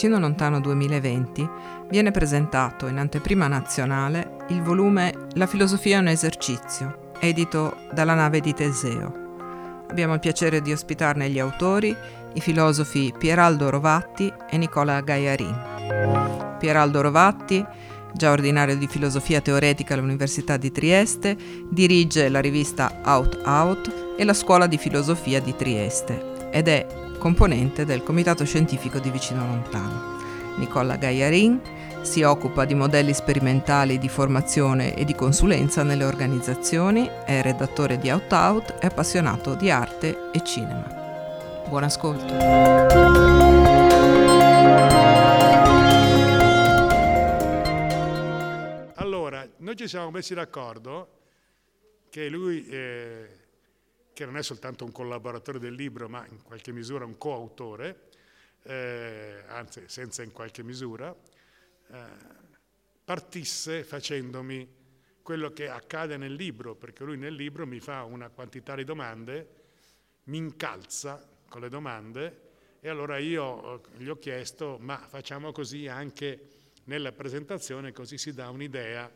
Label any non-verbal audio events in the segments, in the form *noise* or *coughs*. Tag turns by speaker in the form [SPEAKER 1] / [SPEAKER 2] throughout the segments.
[SPEAKER 1] Vicino Lontano 2020 viene presentato in anteprima nazionale il volume La filosofia è un esercizio, edito dalla nave di Teseo. Abbiamo il piacere di ospitarne gli autori, i filosofi Pieraldo Rovatti e Nicola Gaiarin. Pieraldo Rovatti Già ordinario di filosofia teoretica all'Università di Trieste, dirige la rivista Out Out e la Scuola di filosofia di Trieste ed è componente del Comitato Scientifico di Vicino Lontano. Nicola Gaiarin si occupa di modelli sperimentali di formazione e di consulenza nelle organizzazioni, è redattore di Out Out e appassionato di arte e cinema. Buon ascolto!
[SPEAKER 2] noi ci siamo messi d'accordo che lui, eh, che non è soltanto un collaboratore del libro, ma in qualche misura un coautore, eh, anzi senza in qualche misura, eh, partisse facendomi quello che accade nel libro, perché lui nel libro mi fa una quantità di domande, mi incalza con le domande e allora io gli ho chiesto ma facciamo così anche nella presentazione così si dà un'idea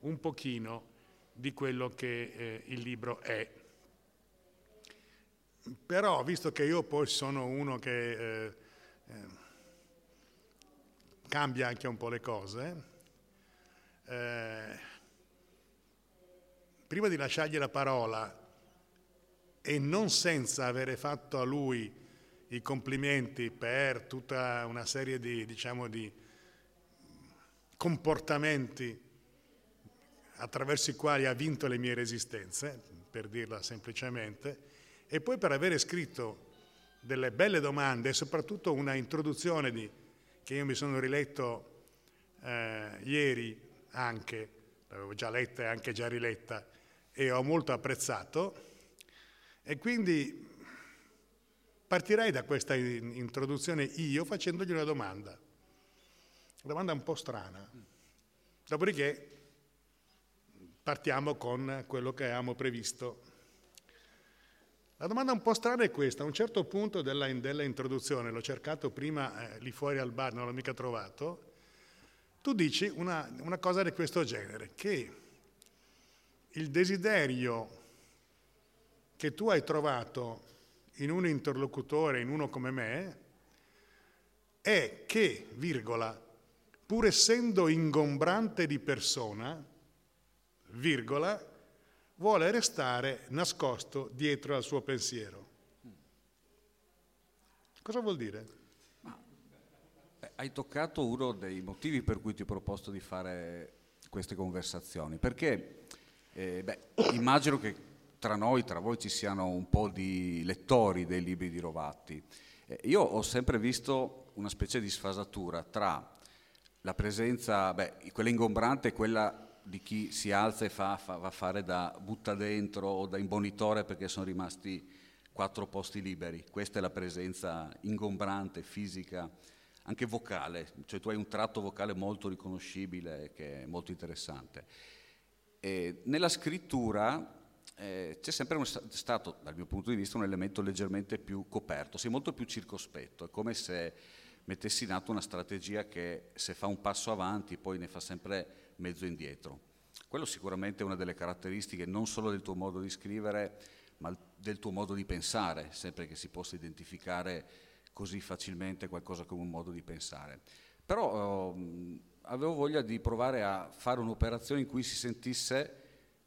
[SPEAKER 2] un pochino di quello che eh, il libro è. Però, visto che io poi sono uno che eh, eh, cambia anche un po' le cose, eh, prima di lasciargli la parola e non senza avere fatto a lui i complimenti per tutta una serie di, diciamo, di comportamenti attraverso i quali ha vinto le mie resistenze, per dirla semplicemente, e poi per avere scritto delle belle domande e soprattutto una introduzione di, che io mi sono riletto eh, ieri anche, l'avevo già letta e anche già riletta, e ho molto apprezzato. E quindi partirei da questa introduzione io facendogli una domanda, una domanda un po' strana. Dopodiché partiamo con quello che avevamo previsto. La domanda un po' strana è questa, a un certo punto della, della introduzione, l'ho cercato prima eh, lì fuori al bar, non l'ho mica trovato, tu dici una, una cosa di questo genere, che il desiderio che tu hai trovato in un interlocutore, in uno come me, è che, virgola, pur essendo ingombrante di persona, virgola, vuole restare nascosto dietro al suo pensiero. Cosa vuol dire?
[SPEAKER 3] hai toccato uno dei motivi per cui ti ho proposto di fare queste conversazioni, perché eh, beh, immagino che tra noi, tra voi ci siano un po' di lettori dei libri di Rovatti. Eh, io ho sempre visto una specie di sfasatura tra la presenza, beh, quella ingombrante e quella di chi si alza e fa, fa, va a fare da butta dentro o da imbonitore perché sono rimasti quattro posti liberi. Questa è la presenza ingombrante, fisica, anche vocale, cioè tu hai un tratto vocale molto riconoscibile che è molto interessante. E nella scrittura eh, c'è sempre stato, dal mio punto di vista, un elemento leggermente più coperto, sei molto più circospetto, è come se mettessi in atto una strategia che se fa un passo avanti poi ne fa sempre mezzo indietro. Quello sicuramente è una delle caratteristiche non solo del tuo modo di scrivere, ma del tuo modo di pensare, sempre che si possa identificare così facilmente qualcosa come un modo di pensare. Però eh, avevo voglia di provare a fare un'operazione in cui si sentisse,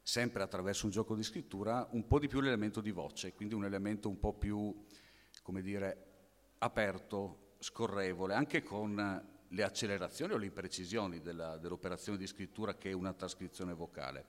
[SPEAKER 3] sempre attraverso un gioco di scrittura, un po' di più l'elemento di voce, quindi un elemento un po' più, come dire, aperto, scorrevole, anche con le accelerazioni o le imprecisioni dell'operazione di scrittura che è una trascrizione vocale.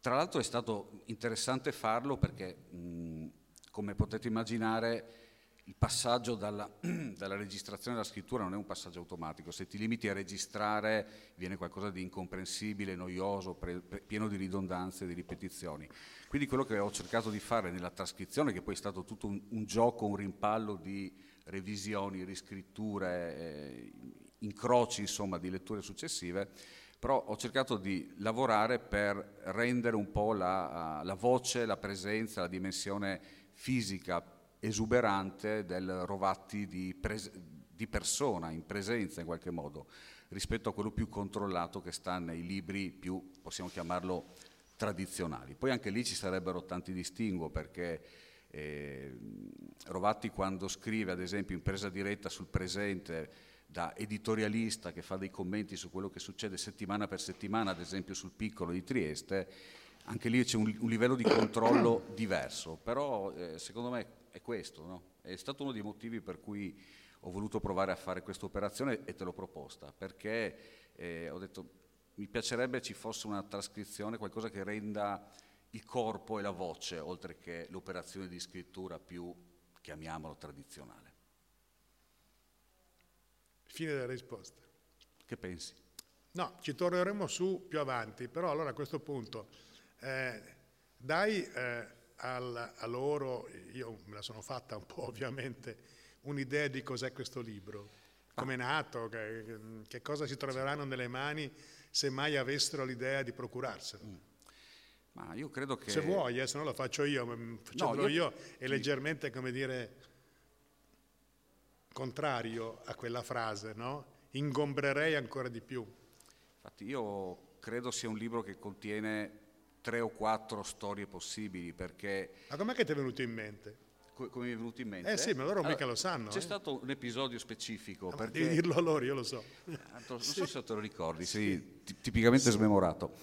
[SPEAKER 3] Tra l'altro è stato interessante farlo perché, mh, come potete immaginare, il passaggio dalla, *clears throat* dalla, registrazione alla scrittura non è un passaggio automatico, se ti limiti a registrare viene qualcosa di incomprensibile, noioso, pre, pre, pieno di ridondanze, di ripetizioni. Quindi quello che ho cercato di fare nella trascrizione, che poi è stato tutto un, un gioco, un rimpallo di revisioni, riscritture, eh, incroci insomma, di letture successive, però ho cercato di lavorare per rendere un po' la, la voce, la presenza, la dimensione fisica esuberante del Rovatti di, pres- di persona, in presenza in qualche modo, rispetto a quello più controllato che sta nei libri più, possiamo chiamarlo, tradizionali. Poi anche lì ci sarebbero tanti distinguo perché eh, Rovatti quando scrive ad esempio in presa diretta sul presente da editorialista che fa dei commenti su quello che succede settimana per settimana, ad esempio sul piccolo di Trieste, anche lì c'è un, un livello di controllo *coughs* diverso, però eh, secondo me è questo, no? è stato uno dei motivi per cui ho voluto provare a fare questa operazione e te l'ho proposta, perché eh, ho detto mi piacerebbe ci fosse una trascrizione, qualcosa che renda il corpo e la voce, oltre che l'operazione di scrittura più, chiamiamolo, tradizionale.
[SPEAKER 2] Fine della risposta.
[SPEAKER 3] Che pensi?
[SPEAKER 2] No, ci torneremo su più avanti, però allora a questo punto eh, dai eh, al, a loro, io me la sono fatta un po' *laughs* ovviamente, un'idea di cos'è questo libro, come è nato, che, che, cosa si troveranno nelle mani se mai avessero l'idea di procurarselo. Mm.
[SPEAKER 3] Ma io credo che...
[SPEAKER 2] Se vuoi, eh, se no lo faccio io, facendolo no, io, io è leggermente, come dire, contrario a quella frase, no? Ingombrerei ancora di più.
[SPEAKER 3] Infatti io credo sia un libro che contiene tre o quattro storie possibili perché...
[SPEAKER 2] Ma com'è che ti è venuto in mente?
[SPEAKER 3] come mi è venuto in mente.
[SPEAKER 2] Eh sì, ma loro allora, mica lo sanno.
[SPEAKER 3] C'è
[SPEAKER 2] eh.
[SPEAKER 3] stato un episodio specifico.
[SPEAKER 2] No,
[SPEAKER 3] perché...
[SPEAKER 2] Devi dirlo a loro, io lo so.
[SPEAKER 3] Eh, non so se te lo ricordi, sì. sei tipicamente sì. smemorato.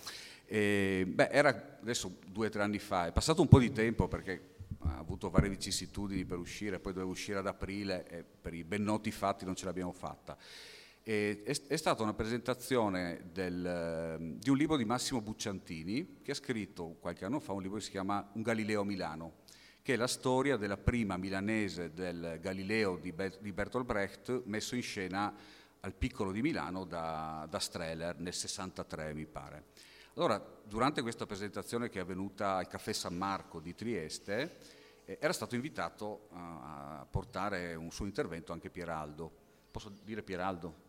[SPEAKER 3] E, beh, era adesso due o tre anni fa, è passato un po' di tempo perché ha avuto varie vicissitudini per uscire, poi doveva uscire ad aprile e per i ben noti fatti non ce l'abbiamo fatta. È, è, stata una presentazione del, di un libro di Massimo Bucciantini che ha scritto qualche anno fa un libro che si chiama Un Galileo a Milano, che è la storia della prima milanese del Galileo di Bertolt Brecht messo in scena al piccolo di Milano da, da Streller nel 63 mi pare. Allora, durante questa presentazione che è avvenuta al Caffè San Marco di Trieste, eh, era stato invitato uh, a portare un suo intervento anche Pieraldo. Posso dire Pieraldo?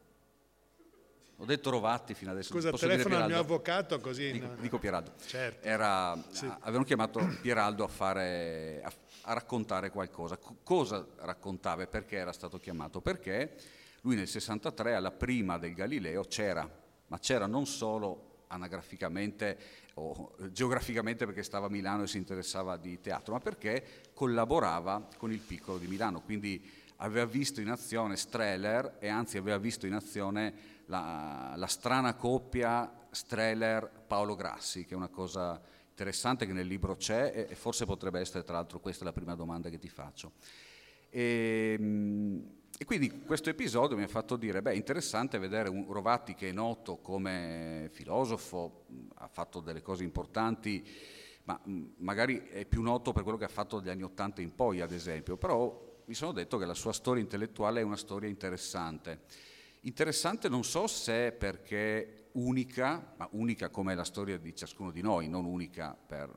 [SPEAKER 3] Ho detto Rovatti fino adesso.
[SPEAKER 2] Scusa,
[SPEAKER 3] posso
[SPEAKER 2] telefono al mio avvocato così.
[SPEAKER 3] Dico, no, dico Pieraldo.
[SPEAKER 2] Certo.
[SPEAKER 3] Era, sì. avevano chiamato Pieraldo a, fare, a, a raccontare qualcosa. C- cosa raccontava e perché era stato chiamato? Perché lui nel 63 alla prima del Galileo c'era, ma c'era non solo anagraficamente o geograficamente perché stava a Milano e si interessava di teatro, ma perché collaborava con il piccolo di Milano, quindi aveva visto in azione Streller e anzi aveva visto in azione la, la strana coppia Streller-Paolo Grassi, che è una cosa interessante che nel libro c'è e, e forse potrebbe essere, tra l'altro questa la prima domanda che ti faccio. E, ehm, e quindi questo episodio mi ha fatto dire, beh, interessante vedere un Rovatti che è noto come filosofo, ha fatto delle cose importanti, ma magari è più noto per quello che ha fatto dagli anni Ottanta in poi, ad esempio, però mi sono detto che la sua storia intellettuale è una storia interessante. Interessante non so se perché unica, ma unica come la storia di ciascuno di noi, non unica per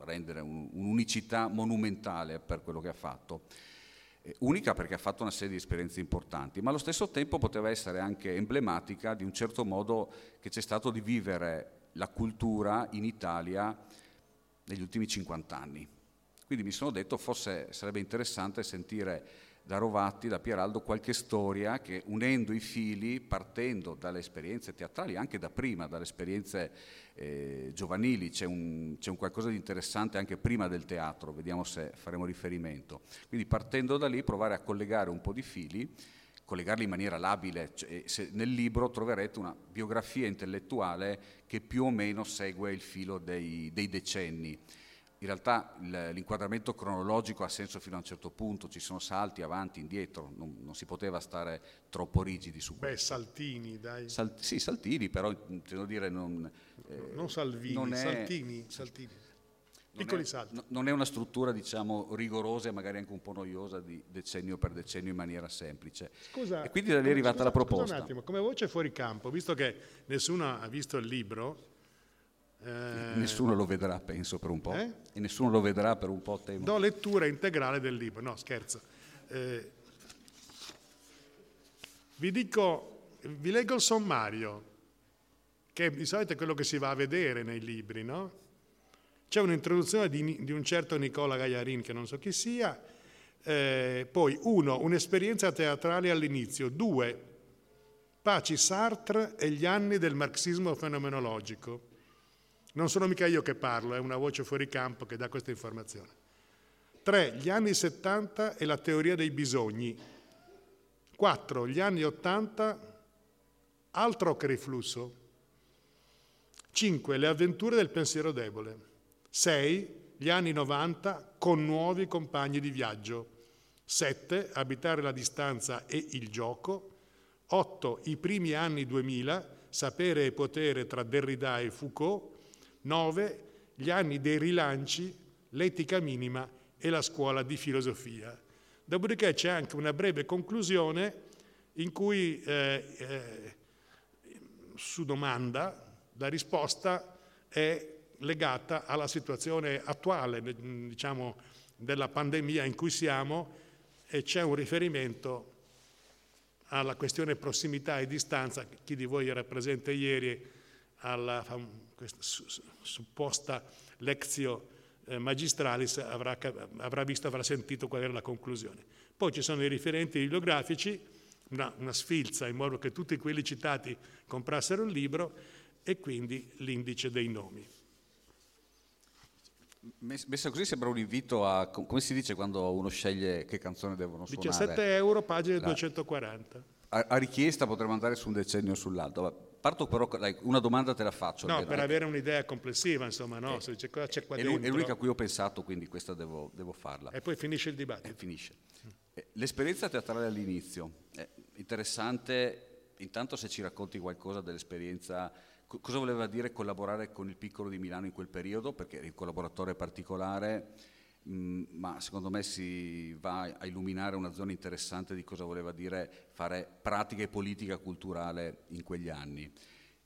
[SPEAKER 3] rendere un, un'unicità monumentale per quello che ha fatto. Eh, unica perché ha fatto una serie di esperienze importanti, ma allo stesso tempo poteva essere anche emblematica di un certo modo che c'è stato di vivere la cultura in Italia negli ultimi 50 anni. Quindi mi sono detto forse sarebbe interessante sentire da Rovatti, da Pieraldo, qualche storia che unendo i fili, partendo dalle esperienze teatrali, anche da prima, dalle esperienze eh, giovanili, c'è un, c'è un, qualcosa di interessante anche prima del teatro, vediamo se faremo riferimento. Quindi partendo da lì provare a collegare un po' di fili, collegarli in maniera labile, cioè, nel libro troverete una biografia intellettuale che più o meno segue il filo dei, dei decenni in realtà l'inquadramento cronologico ha senso fino a un certo punto, ci sono salti avanti, indietro, non, non si poteva stare troppo rigidi su
[SPEAKER 2] questo. Beh, Saltini, dai.
[SPEAKER 3] Sal, sì, Saltini, però dire non...
[SPEAKER 2] Eh, non Salvini, non è, Saltini, Saltini. Piccoli
[SPEAKER 3] è,
[SPEAKER 2] salti.
[SPEAKER 3] Non è una struttura, diciamo, rigorosa e magari anche un po' noiosa di decennio per decennio in maniera semplice.
[SPEAKER 2] Scusa,
[SPEAKER 3] e quindi da lì è arrivata
[SPEAKER 2] scusa,
[SPEAKER 3] la proposta.
[SPEAKER 2] Scusa un attimo, come voce fuori campo, visto che nessuno ha visto il libro,
[SPEAKER 3] eh, nessuno lo vedrà, penso, per un po'.
[SPEAKER 2] Eh?
[SPEAKER 3] E nessuno lo vedrà per un po', temo.
[SPEAKER 2] Do lettura integrale del libro. No, scherzo. Eh, vi dico, vi leggo il sommario, che di solito è quello che si va a vedere nei libri, no? C'è un'introduzione di, di un certo Nicola Gaiarin, che non so chi sia, Eh, poi uno, un'esperienza teatrale all'inizio. Due, Paci Sartre e gli anni del marxismo fenomenologico. Non sono mica io che parlo, è una voce fuori campo che dà questa informazione. Tre, gli anni 70 e la teoria dei bisogni. Quattro, gli anni 80, altro che riflusso. Cinque, le avventure del pensiero debole. Sei, gli anni 90 con nuovi compagni di viaggio. 7. Abitare la distanza e il gioco. 8. I primi anni 2000, sapere e potere tra Derrida e Foucault. 9. Gli anni dei rilanci, l'etica minima e la scuola di filosofia. Dopodiché c'è anche una breve conclusione in cui eh, eh, su domanda la risposta è legata alla situazione attuale, diciamo, della pandemia in cui siamo e c'è un riferimento alla questione prossimità e distanza. Chi di voi era presente ieri alla supposta lezio eh, magistralis avrà, avrà, visto, avrà sentito qual era la conclusione. Poi ci sono i riferenti bibliografici, una, una sfilza in modo che tutti quelli citati comprassero il libro e quindi l'indice dei nomi.
[SPEAKER 3] Messa così sembra un invito a, come si dice quando uno sceglie che canzone devono suonare?
[SPEAKER 2] 17 euro, pagina 240.
[SPEAKER 3] A, a, richiesta potremmo andare su un decennio o sull'altro. Parto però, una domanda te la faccio.
[SPEAKER 2] No, per avere un'idea complessiva, insomma, no? Eh, cosa c'è qua
[SPEAKER 3] è
[SPEAKER 2] dentro.
[SPEAKER 3] È l'unica a cui ho pensato, quindi questa devo, devo farla.
[SPEAKER 2] E poi finisce il dibattito.
[SPEAKER 3] E finisce. Eh, l'esperienza teatrale all'inizio, è interessante, intanto se ci racconti qualcosa dell'esperienza cosa voleva dire collaborare con il Piccolo di Milano in quel periodo? Perché il collaboratore particolare, ma secondo me si va a illuminare una zona interessante di cosa voleva dire fare pratica e politica culturale in quegli anni.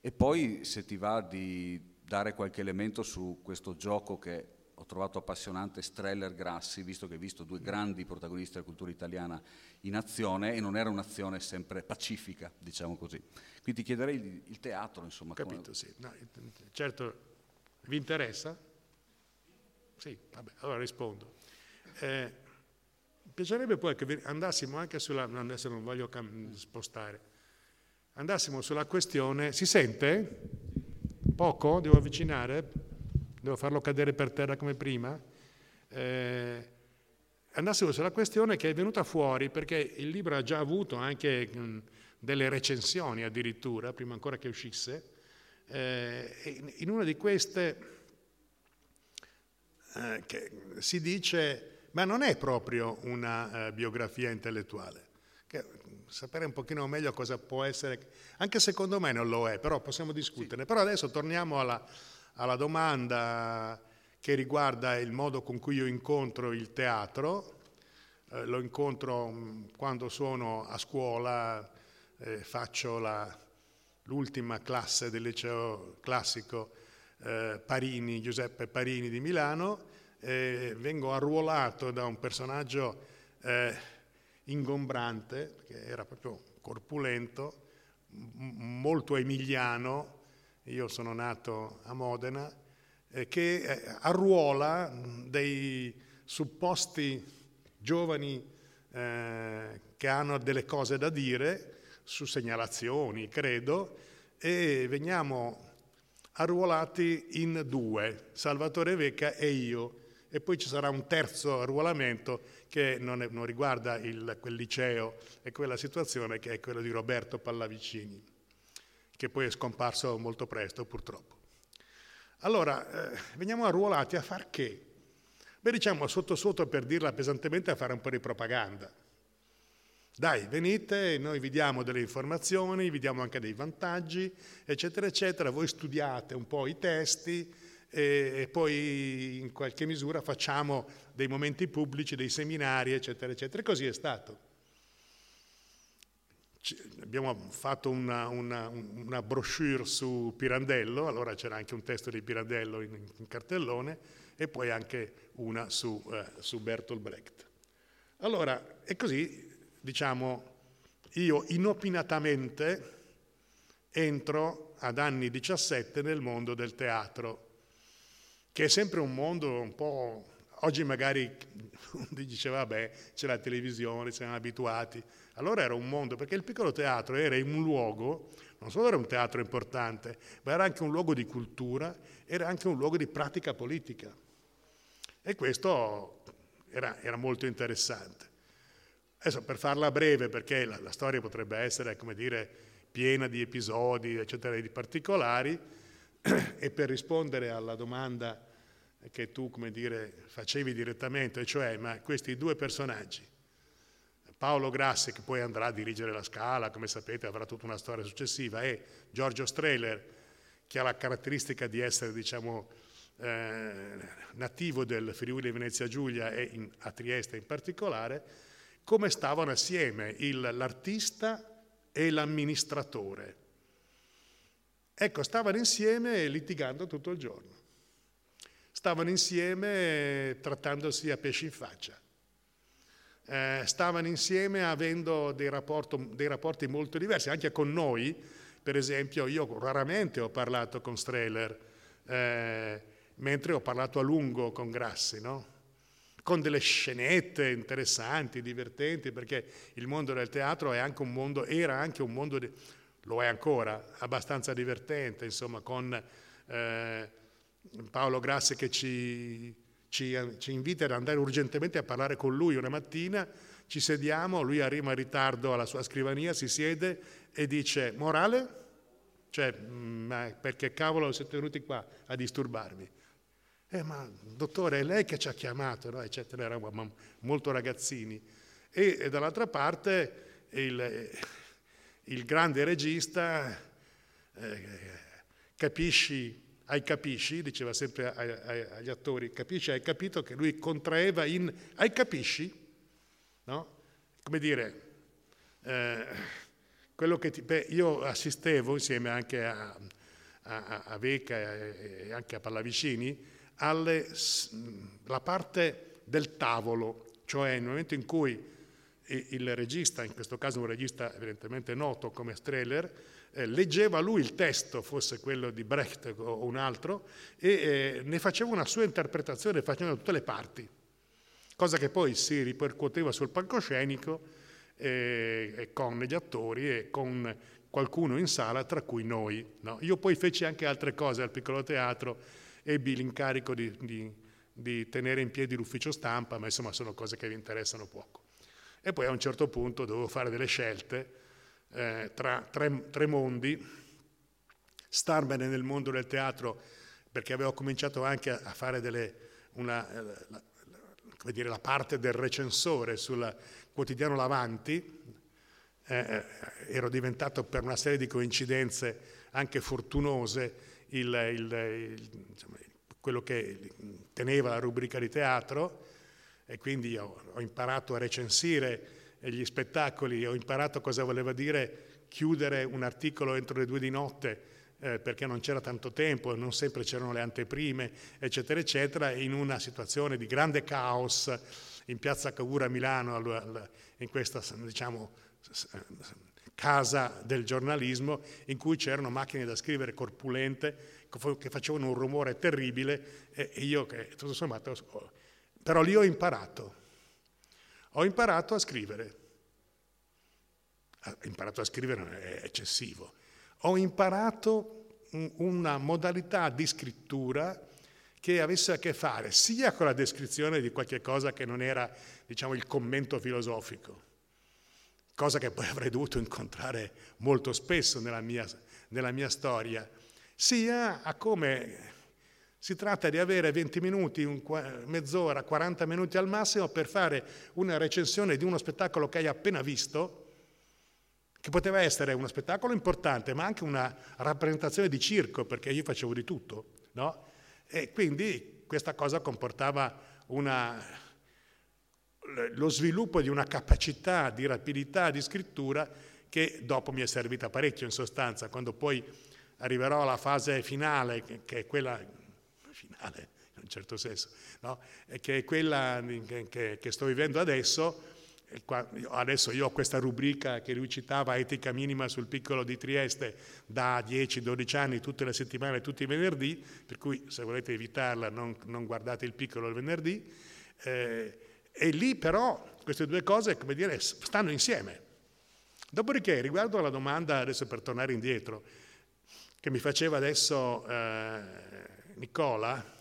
[SPEAKER 3] E poi se ti va di dare qualche elemento su questo gioco che ho trovato appassionante Streller Grassi, visto che ho visto due grandi protagonisti della cultura italiana in azione e non era un'azione sempre pacifica, diciamo così. Quindi ti chiederei il, il teatro, insomma.
[SPEAKER 2] Capito, come... sì. No, certo, vi interessa? Sì, vabbè, allora rispondo. Eh, piacerebbe poi che andassimo anche sulla, adesso non voglio spostare, andassimo sulla questione, si sente? Poco? Devo avvicinare? devo farlo cadere per terra come prima, eh, andassimo sulla questione che è venuta fuori perché il libro ha già avuto anche mh, delle recensioni addirittura, prima ancora che uscisse, eh, in una di queste eh, si dice, ma non è proprio una uh, biografia intellettuale, che, sapere un pochino meglio cosa può essere, anche secondo me non lo è, però possiamo discuterne. Sì. Però adesso torniamo alla, alla domanda che riguarda il modo con cui io incontro il teatro, eh, lo incontro mm, quando sono a scuola, eh, faccio la, l'ultima classe del liceo classico eh, Parini, Giuseppe Parini di Milano, vengo arruolato da un personaggio eh, ingombrante, che era proprio corpulento, molto emiliano, io sono nato a Modena, eh, che eh, arruola dei supposti giovani eh, che hanno delle cose da dire su segnalazioni, credo, e veniamo arruolati in due, Salvatore Vecca e io, e poi ci sarà un terzo arruolamento che non, è, non riguarda il, quel liceo e quella situazione, che è quello di Roberto Pallavicini che poi è scomparso molto presto purtroppo. Allora, eh, veniamo arruolati a far che? Beh, diciamo sotto sotto per dirla pesantemente a fare un po' di propaganda. Dai, venite, noi vi diamo delle informazioni, vi diamo anche dei vantaggi, eccetera, eccetera. Voi studiate un po' i testi e, e poi in qualche misura facciamo dei momenti pubblici, dei seminari, eccetera, eccetera. E così è stato abbiamo fatto una, una, una, brochure su Pirandello, allora c'era anche un testo di Pirandello in, in cartellone e poi anche una su, eh, su Bertolt Brecht. Allora, e così, diciamo, io inopinatamente entro ad anni 17 nel mondo del teatro, che è sempre un mondo un po' oggi magari *laughs* diceva, vabbè, c'è la televisione, siamo abituati. Allora era un mondo, perché il piccolo teatro era in un luogo, non solo era un teatro importante, ma era anche un luogo di cultura, era anche un luogo di pratica politica. E questo era, era molto interessante. Adesso per farla breve, perché la, la storia potrebbe essere, come dire, piena di episodi, eccetera, di particolari, *clears throat* e per rispondere alla domanda che tu, come dire, facevi direttamente, cioè, ma questi due personaggi, Paolo Grassi, che poi andrà a dirigere la Scala, come sapete avrà tutta una storia successiva, e Giorgio Strehler, che ha la caratteristica di essere, diciamo, eh, nativo del Friuli Venezia Giulia e in, a Trieste in particolare, come stavano assieme il, l'artista e l'amministratore. Ecco, stavano insieme litigando tutto il giorno. Stavano insieme trattandosi a pesci in faccia. Eh, stavano insieme avendo dei, rapporto, dei rapporti molto diversi, anche con noi. Per esempio, io raramente ho parlato con Strehler, eh, mentre ho parlato a lungo con Grassi, no? Con delle scenette interessanti, divertenti, perché il mondo del teatro anche mondo, era anche un mondo, di, lo è ancora, abbastanza divertente, insomma, con eh, Paolo Grassi che ci, ci, ci, invita ad andare urgentemente a parlare con lui una mattina, ci sediamo, lui arriva in ritardo alla sua scrivania, si siede e dice, morale? Cioè, mm, perché cavolo siete venuti qua a disturbarmi? Eh, ma dottore, è lei che ci ha chiamato, no? eccetera, eravamo molto ragazzini. E, e dall'altra parte il, il grande regista, eh, capisci, hai capisci, diceva sempre ai, ai, agli attori, capisci, hai capito che lui contraeva in hai capisci? No? Come dire, eh, quello che ti, beh, io assistevo insieme anche a, a, a Veca e anche a Pallavicini, alla parte del tavolo, cioè nel momento in cui il regista, in questo caso un regista evidentemente noto come Strehler, eh, leggeva lui il testo, fosse quello di Brecht o un altro, e eh, ne faceva una sua interpretazione facendo tutte le parti, cosa che poi si ripercuoteva sul palcoscenico eh, con gli attori e con qualcuno in sala, tra cui noi. No? Io poi feci anche altre cose al piccolo teatro, ebbi l'incarico di, di, di tenere in piedi l'ufficio stampa, ma insomma sono cose che vi interessano poco. E poi a un certo punto dovevo fare delle scelte eh, tra tre, tre, mondi, starmene nel mondo del teatro perché avevo cominciato anche a, fare delle, una, eh, la, la, dire, la, parte del recensore sul quotidiano L'Avanti, eh, eh, ero diventato per una serie di coincidenze anche fortunose il, il, il, insomma, quello che teneva la rubrica di teatro e quindi ho, ho imparato a recensire gli spettacoli, ho imparato cosa voleva dire chiudere un articolo entro le due di notte eh, perché non c'era tanto tempo, non sempre c'erano le anteprime, eccetera, eccetera, in una situazione di grande caos in piazza Cavour a Milano, in questa diciamo, casa del giornalismo in cui c'erano macchine da scrivere corpulente che facevano un rumore terribile e io che tutto sommato... Però lì ho imparato, ho imparato a scrivere. Ho imparato a scrivere è eccessivo. Ho imparato una modalità di scrittura che avesse a che fare sia con la descrizione di qualche cosa che non era, diciamo, il commento filosofico, cosa che poi avrei dovuto incontrare molto spesso nella mia, nella mia storia, sia a come si tratta di avere 20 minuti, mezz'ora, 40 minuti al massimo per fare una recensione di uno spettacolo che hai appena visto, che poteva essere uno spettacolo importante, ma anche una rappresentazione di circo, perché io facevo di tutto, no? E quindi questa cosa comportava una, lo sviluppo di una capacità di rapidità di scrittura che dopo mi è servita parecchio in sostanza, quando poi arriverò alla fase finale, che è quella *laughs* finale in un certo senso, no? che è quella che, che, sto vivendo adesso, adesso io ho questa rubrica che lui citava, etica minima sul piccolo di Trieste, da 10-12 anni, tutte le settimane, tutti i venerdì, per cui se volete evitarla non, non guardate il piccolo il venerdì. Eh, e lì però queste due cose, come dire, stanno insieme. Dopodiché, riguardo alla domanda, adesso per tornare indietro, che mi faceva adesso eh, Nicola,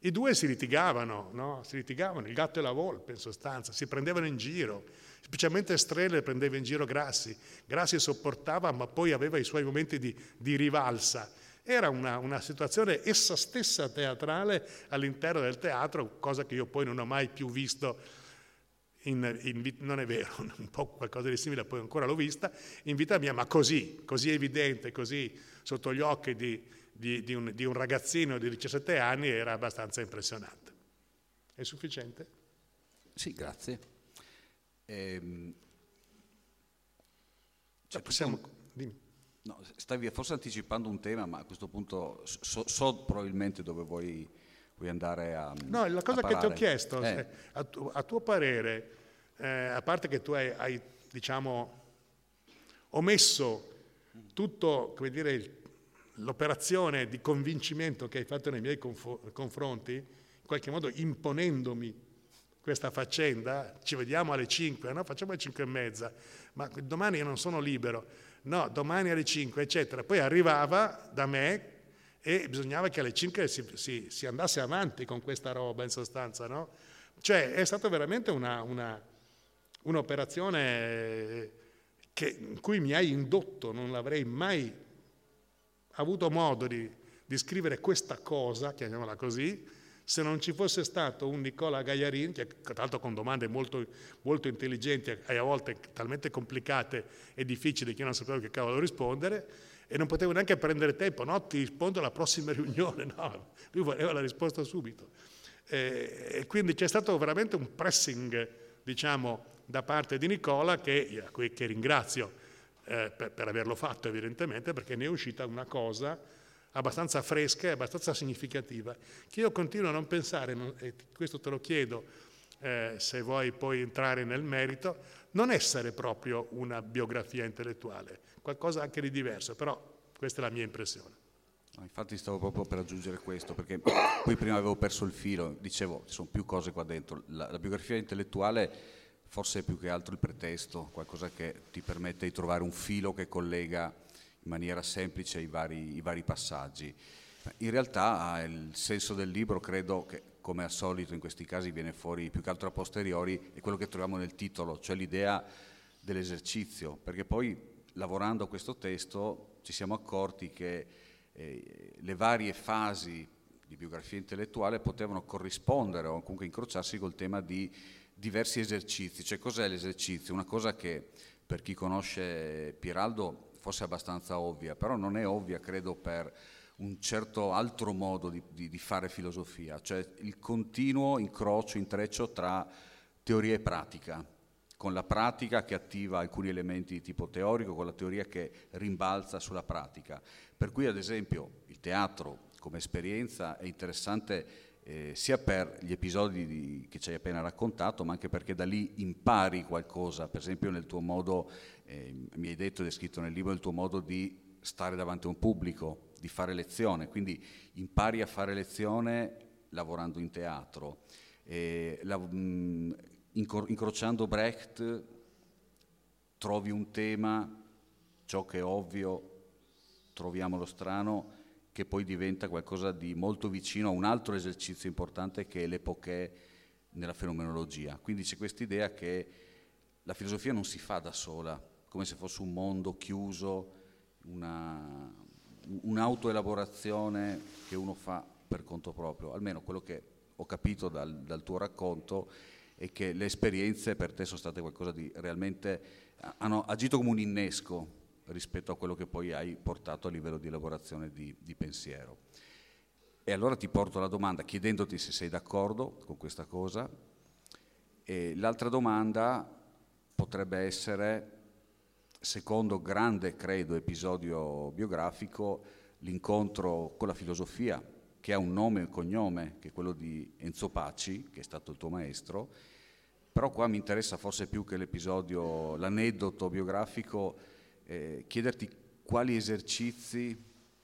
[SPEAKER 2] i due si litigavano, no? si litigavano, il gatto e la volpe in sostanza, si prendevano in giro, specialmente Strele prendeva in giro Grassi, Grassi sopportava ma poi aveva i suoi momenti di, di rivalsa. Era una, una, situazione essa stessa teatrale all'interno del teatro, cosa che io poi non ho mai più visto, in, in, non è vero, *laughs* un po' qualcosa di simile poi ancora l'ho vista, in vita mia, ma così, così evidente, così sotto gli occhi di, di, di, un, di un ragazzino di 17 anni era abbastanza impressionante. È sufficiente?
[SPEAKER 3] Sì, grazie. Ehm,
[SPEAKER 2] cioè, possiamo... Dimmi.
[SPEAKER 3] No, stavi forse anticipando un tema, ma a questo punto so, so probabilmente dove vuoi, vuoi, andare a.
[SPEAKER 2] No, la cosa che ti ho chiesto, eh. a, tu, a, tuo parere, eh, a parte che tu hai, hai diciamo, omesso tutto, come dire, l'operazione di convincimento che hai fatto nei miei conf- confronti, in qualche modo imponendomi questa faccenda, ci vediamo alle 5, no? facciamo alle 5 e mezza, ma domani io non sono libero, no, domani alle 5, eccetera. Poi arrivava da me e bisognava che alle 5 si, si, si andasse avanti con questa roba in sostanza, no? Cioè è stata veramente una, una, un'operazione che, in cui mi hai indotto, non l'avrei mai avuto modo di, di scrivere questa cosa, chiamiamola così, se non ci fosse stato un Nicola Gaiarin, che tra l'altro con domande molto, molto, intelligenti e a volte talmente complicate e difficili che io non sapevo che cavolo rispondere, e non potevo neanche prendere tempo, no, ti rispondo alla prossima *laughs* riunione, no, lui voleva la risposta subito. E, e quindi c'è stato veramente un pressing, diciamo, da parte di Nicola, che, che ringrazio, eh, per, per, averlo fatto evidentemente, perché ne è uscita una cosa abbastanza fresca e abbastanza significativa, che io continuo a non pensare, e questo te lo chiedo eh, se vuoi poi entrare nel merito, non essere proprio una biografia intellettuale, qualcosa anche di diverso, però questa è la mia impressione.
[SPEAKER 3] infatti stavo proprio per aggiungere questo, perché poi prima avevo perso il filo, dicevo, ci sono più cose qua dentro. La, la biografia intellettuale forse è più che altro il pretesto, qualcosa che ti permette di trovare un filo che collega in maniera semplice i vari, i vari passaggi. In realtà il senso del libro credo che come al solito in questi casi viene fuori più che altro a posteriori è quello che troviamo nel titolo, cioè l'idea dell'esercizio, perché poi lavorando a questo testo ci siamo accorti che eh, le varie fasi di biografia intellettuale potevano corrispondere o comunque incrociarsi col tema di diversi esercizi. Cioè, cos'è l'esercizio? Una cosa che per chi conosce Piraldo forse è abbastanza ovvia, però non è ovvia, credo, per un certo altro modo di, di, di fare filosofia, cioè il continuo incrocio, intreccio tra teoria e pratica, con la pratica che attiva alcuni elementi di tipo teorico, con la teoria che rimbalza sulla pratica. Per cui, ad esempio, il teatro come esperienza è interessante eh, sia per gli episodi di, che ci hai appena raccontato, ma anche perché da lì impari qualcosa, per esempio nel tuo modo, eh, mi hai detto, descritto nel libro, il tuo modo di stare davanti a un pubblico, di fare lezione, quindi impari a fare lezione lavorando in teatro. Eh, la, mh, incro- incrociando Brecht trovi un tema, ciò che è ovvio, troviamo lo strano, che poi diventa qualcosa di molto vicino a un altro esercizio importante che è l'epoché nella fenomenologia. Quindi c'è questa idea che la filosofia non si fa da sola, come se fosse un mondo chiuso, una, un'autoelaborazione che uno fa per conto proprio, almeno quello che ho capito dal, dal tuo racconto è che le esperienze per te sono state qualcosa di realmente, hanno agito come un innesco rispetto a quello che poi hai portato a livello di elaborazione di, di pensiero. E allora ti porto la domanda chiedendoti se sei d'accordo con questa cosa. E l'altra domanda potrebbe essere, secondo grande, credo, episodio biografico, l'incontro con la filosofia, che ha un nome e un cognome, che è quello di Enzo Paci, che è stato il tuo maestro, però qua mi interessa forse più che l'episodio, l'aneddoto biografico, eh, chiederti quali esercizi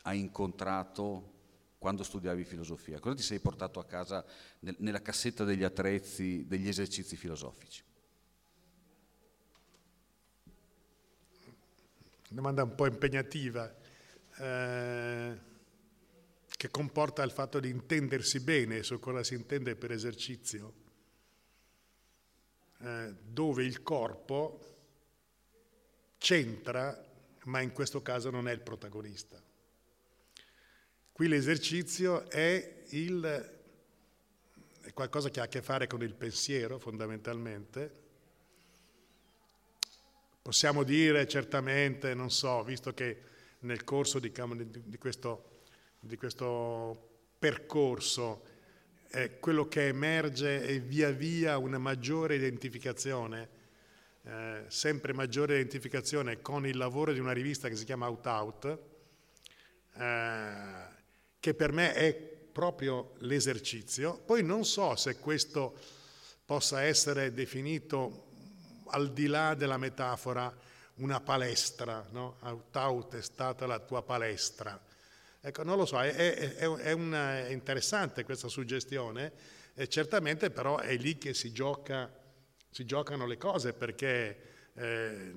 [SPEAKER 3] hai incontrato quando studiavi filosofia? Cosa ti sei portato a casa nel, nella cassetta degli attrezzi degli esercizi filosofici?
[SPEAKER 2] Domanda un po' impegnativa, eh, che comporta il fatto di intendersi bene su cosa si intende per esercizio. Eh, dove il corpo c'entra, ma in questo caso non è il protagonista. Qui l'esercizio è, il, è qualcosa che ha a che fare con il pensiero fondamentalmente. Possiamo dire certamente, non so, visto che nel corso di, di, questo, di questo percorso eh, quello che emerge è via via una maggiore identificazione, eh, sempre maggiore identificazione con il lavoro di una rivista che si chiama Out Out, eh, che per me è proprio l'esercizio. Poi non so se questo possa essere definito al di là della metafora una palestra, no? Out è stata la tua palestra Ecco, non lo so, è, è, è, una, è interessante questa suggestione, certamente però è lì che si, gioca, si giocano le cose perché, eh,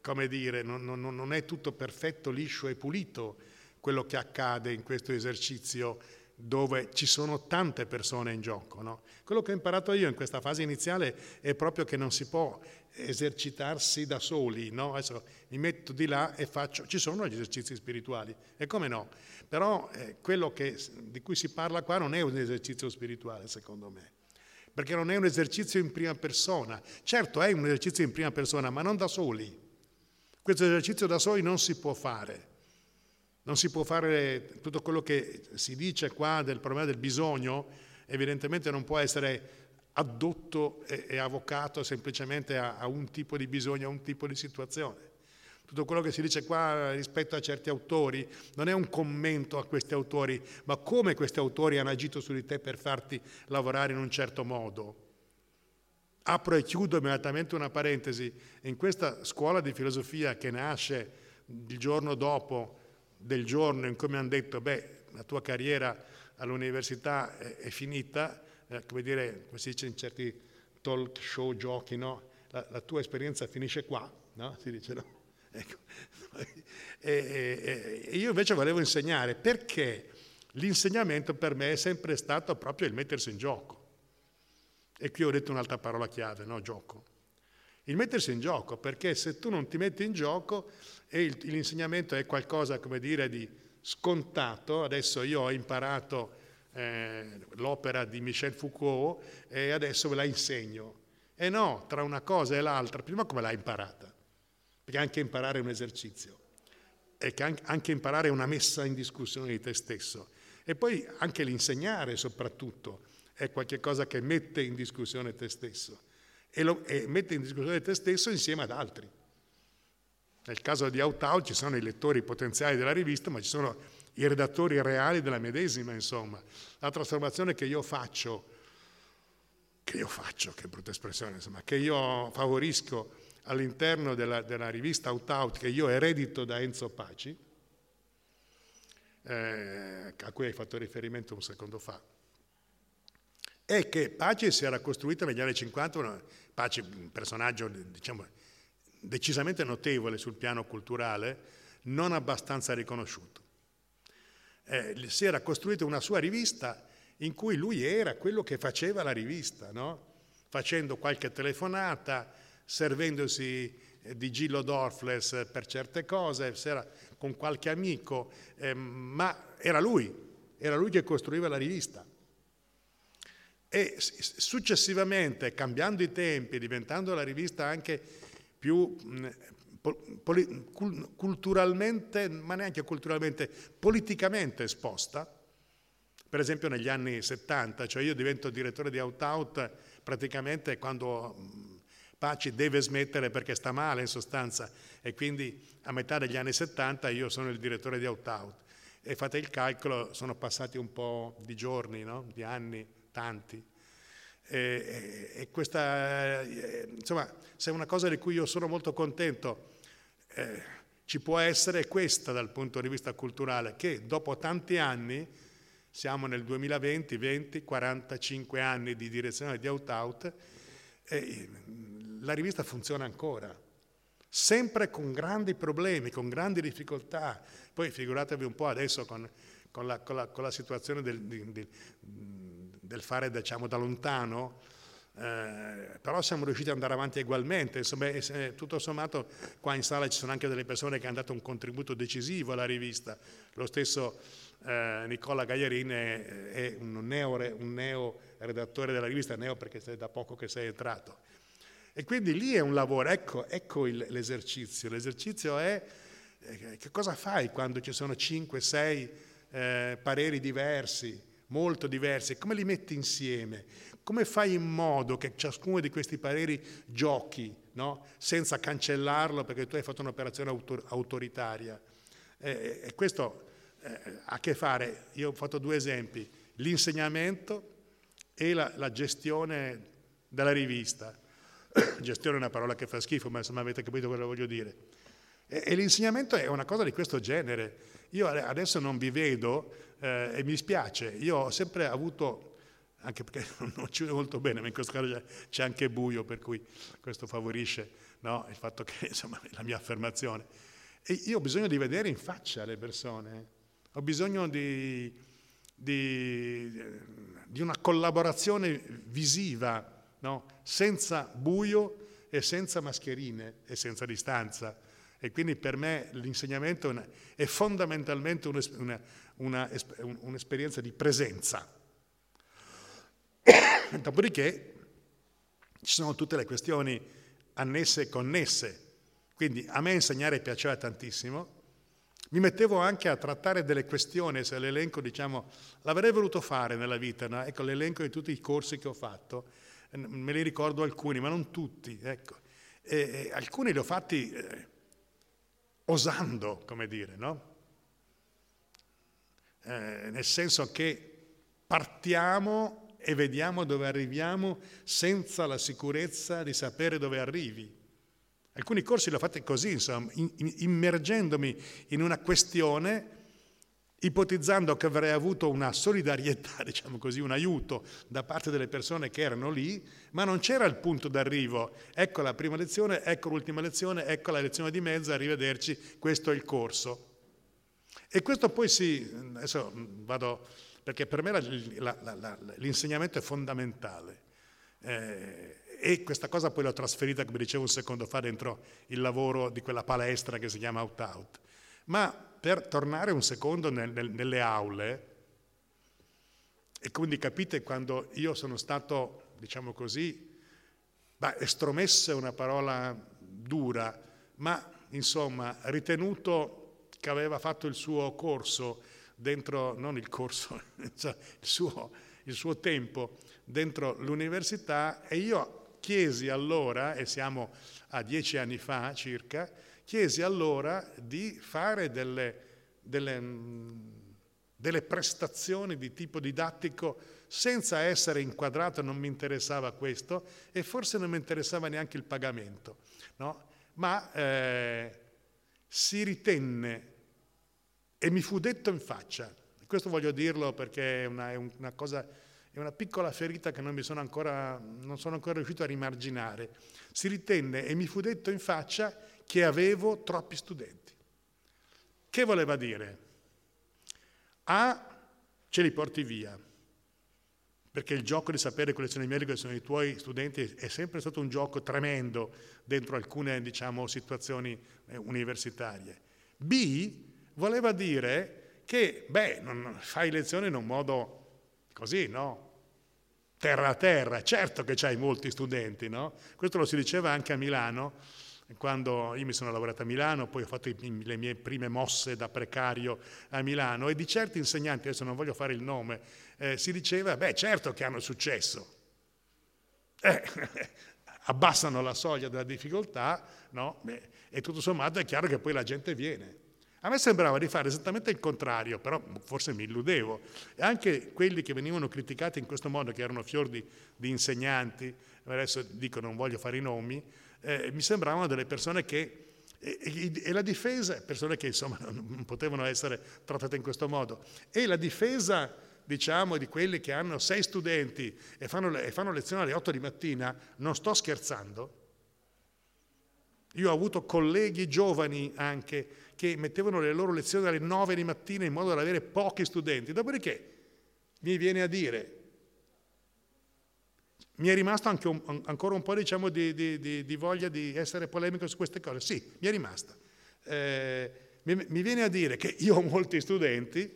[SPEAKER 2] come dire, non, non, non è tutto perfetto, liscio e pulito quello che accade in questo esercizio dove ci sono tante persone in gioco. No? Quello che ho imparato io in questa fase iniziale è proprio che non si può esercitarsi da soli, no? adesso mi metto di là e faccio, ci sono gli esercizi spirituali, e come no? Però eh, quello che, di cui si parla qua non è un esercizio spirituale, secondo me, perché non è un esercizio in prima persona, certo è un esercizio in prima persona, ma non da soli, questo esercizio da soli non si può fare, non si può fare tutto quello che si dice qua del problema del bisogno, evidentemente non può essere addotto e, e avvocato semplicemente a, a un tipo di bisogno, a un tipo di situazione. Tutto quello che si dice qua rispetto a certi autori non è un commento a questi autori, ma come questi autori hanno agito su di te per farti lavorare in un certo modo. Apro e chiudo immediatamente una parentesi. In questa scuola di filosofia che nasce il giorno dopo del giorno in cui mi hanno detto, beh, la tua carriera all'università è, è finita, eh, come dire, come si dice in certi talk show, giochi, no? La, la tua esperienza finisce qua, no? Si dice no? *laughs* Ecco. *laughs* E, e, io invece volevo insegnare perché l'insegnamento per me è sempre stato proprio il mettersi in gioco. E qui ho detto un'altra parola chiave, no? Gioco. Il mettersi in gioco, perché se tu non ti metti in gioco e l'insegnamento è qualcosa, come dire, di scontato, adesso io ho imparato eh, l'opera di Michel Foucault e adesso ve la insegno. E no, tra una cosa e l'altra, prima come l'hai imparata? Perché anche imparare è un esercizio, e anche imparare è una messa in discussione di te stesso. E poi anche l'insegnare soprattutto è qualcosa che mette in discussione te stesso e, lo, e mette in discussione te stesso insieme ad altri. Nel caso di Outau ci sono i lettori potenziali della rivista, ma ci sono i redattori reali della medesima, insomma. La trasformazione che io faccio, che io faccio, che brutta espressione, insomma, che io favorisco all'interno della, della rivista Out Out, che io eredito da Enzo Paci, eh, a cui hai fatto riferimento un secondo fa, è che Paci si era costruito negli anni 50, una, Paci un personaggio diciamo, decisamente notevole sul piano culturale, non abbastanza riconosciuto eh, si era costruita una sua rivista in cui lui era quello che faceva la rivista, no? facendo qualche telefonata, servendosi eh, di Gillo Dorfles per certe cose, con qualche amico, eh, ma era lui, era lui che costruiva la rivista. E successivamente, cambiando i tempi, diventando la rivista anche più culturalmente, ma neanche culturalmente, politicamente esposta. Per esempio negli anni 70, cioè io divento direttore di Out Out praticamente quando Paci deve smettere perché sta male in sostanza e quindi a metà degli anni 70 io sono il direttore di Out Out e fate il calcolo, sono passati un po' di giorni, no? di anni, tanti. E, e questa, eh, insomma, se una cosa di cui io sono molto contento, eh, ci può essere questa dal punto di vista culturale, che dopo tanti anni, siamo nel 2020, 20, 45 anni di direzione di Out-Out, eh, la rivista funziona ancora, sempre con grandi problemi, con grandi difficoltà. Poi figuratevi un po' adesso con, con, la, con, la, con la, situazione del, di, del fare diciamo, da lontano, eh, però siamo riusciti ad andare avanti ugualmente. Insomma, tutto sommato qua in sala ci sono anche delle persone che hanno dato un contributo decisivo alla rivista. Lo stesso eh, Nicola Gagliarin è, è un, neo, un, neo, redattore della rivista, neo perché è da poco che sei entrato. E quindi lì è un lavoro, ecco, ecco il, l'esercizio. L'esercizio è eh, che cosa fai quando ci sono 5, 6 eh, pareri diversi, molto diversi, come li metti insieme? Come fai in modo che ciascuno di questi pareri giochi, no? senza cancellarlo perché tu hai fatto un'operazione autor- autoritaria? Eh, e questo eh, ha a che fare, io ho fatto due esempi, l'insegnamento e la, la gestione della rivista. *coughs* gestione è una parola che fa schifo, ma insomma avete capito cosa voglio dire. E, e l'insegnamento è una cosa di questo genere. Io adesso non vi vedo eh, e mi spiace, io ho sempre avuto anche perché *laughs* non ci vedo molto bene, ma in questo caso c'è anche buio, per cui questo favorisce no, il fatto che, *laughs* insomma, la mia affermazione. E io ho bisogno di vedere in faccia le persone, ho bisogno di, di, di una collaborazione visiva, no? senza buio e senza mascherine e senza distanza. E quindi per me l'insegnamento è fondamentalmente un'esperienza di presenza *coughs* Dopodiché ci sono tutte le questioni annesse e connesse. Quindi a me insegnare piaceva tantissimo. Mi mettevo anche a trattare delle questioni, se l'elenco, diciamo, l'avrei voluto fare nella vita, no? ecco l'elenco di tutti i corsi che ho fatto, me li ricordo alcuni, ma non tutti, ecco. E, e alcuni li ho fatti eh, osando, come dire, no? Eh, nel senso che partiamo e vediamo dove arriviamo senza la sicurezza di sapere dove arrivi. Alcuni corsi li ho fatti così, insomma, immergendomi in una questione, ipotizzando che avrei avuto una solidarietà, *laughs* diciamo così, un aiuto da parte delle persone che erano lì, ma non c'era il punto d'arrivo. Ecco la prima lezione, ecco l'ultima lezione, ecco la lezione di mezzo, arrivederci, questo è il corso. E questo poi si, adesso vado perché per me la, la, la, l'insegnamento è fondamentale. Eh, e questa cosa poi l'ho trasferita, come dicevo un secondo fa, dentro il lavoro di quella palestra che si chiama Out Out. Ma per tornare un secondo nel, nel, nelle aule, e quindi capite quando io sono stato, diciamo così, beh, estromesso è una parola dura, ma insomma ritenuto che aveva fatto il suo corso dentro, non il corso, *laughs* cioè il suo, il suo tempo dentro l'università e io chiesi allora, e siamo a dieci anni fa circa, chiesi allora di fare delle, delle, delle prestazioni di tipo didattico senza essere inquadrato, non mi interessava questo e forse non mi interessava neanche il pagamento, no? ma eh, si ritenne e mi fu detto in faccia, questo voglio dirlo perché è una, è una cosa, è una piccola ferita che non, sono ancora, non sono ancora riuscito a rimarginare. Si ritenne e mi fu detto in faccia che avevo troppi studenti. Che voleva dire? A, ce li porti via, perché il gioco di sapere quali sono i miei, quali sono i tuoi studenti è sempre stato un gioco tremendo dentro alcune diciamo, situazioni eh, universitarie. B, voleva dire che, beh, non fai lezioni in un modo così, no? Terra a terra, certo che c'hai molti studenti, no? Questo lo si diceva anche a Milano, quando io mi sono lavorato a Milano, poi ho fatto le mie prime mosse da precario a Milano e di certi insegnanti, adesso non voglio fare il nome, eh, si diceva, beh certo che hanno successo. *laughs* Eh, abbassano la soglia della difficoltà, no? Beh, e tutto sommato è chiaro che poi la gente viene. A me sembrava di fare esattamente il contrario, però forse mi illudevo. E anche quelli che venivano criticati in questo modo, che erano fior di, di insegnanti, adesso dico non voglio fare i nomi, eh, mi sembravano delle persone che e, e, la difesa, persone che insomma non potevano essere trattate in questo modo, e la difesa diciamo di quelli che hanno sei studenti e fanno, e fanno lezione alle 8 di mattina, non sto scherzando, io ho avuto colleghi giovani anche che mettevano le loro lezioni alle 9 di mattina in modo da avere pochi studenti. Dopodiché mi viene a dire, mi è rimasto anche un, ancora un po' diciamo, di, di, di, di, voglia di essere polemico su queste cose. Sì, mi è rimasta. Eh, mi, mi, viene a dire che io ho molti studenti,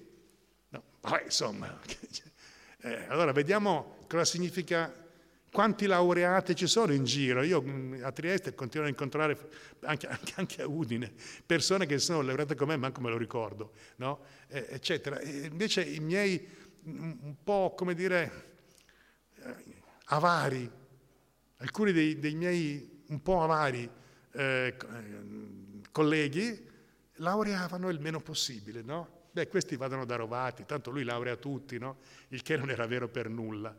[SPEAKER 2] no, vabbè, insomma, *laughs* eh, allora vediamo cosa significa quanti laureati ci sono in giro? Io mm, a Trieste continuo a incontrare, anche, anche, anche a Udine, persone che sono laureate con me, manco me lo ricordo, no? eh, eccetera. E invece i miei mm, un po', come dire, eh, avari, alcuni dei, dei, miei un po' avari eh, colleghi laureavano il meno possibile, no? Beh, questi vadano da rovati, tanto lui laurea tutti, no? Il che non era vero per nulla.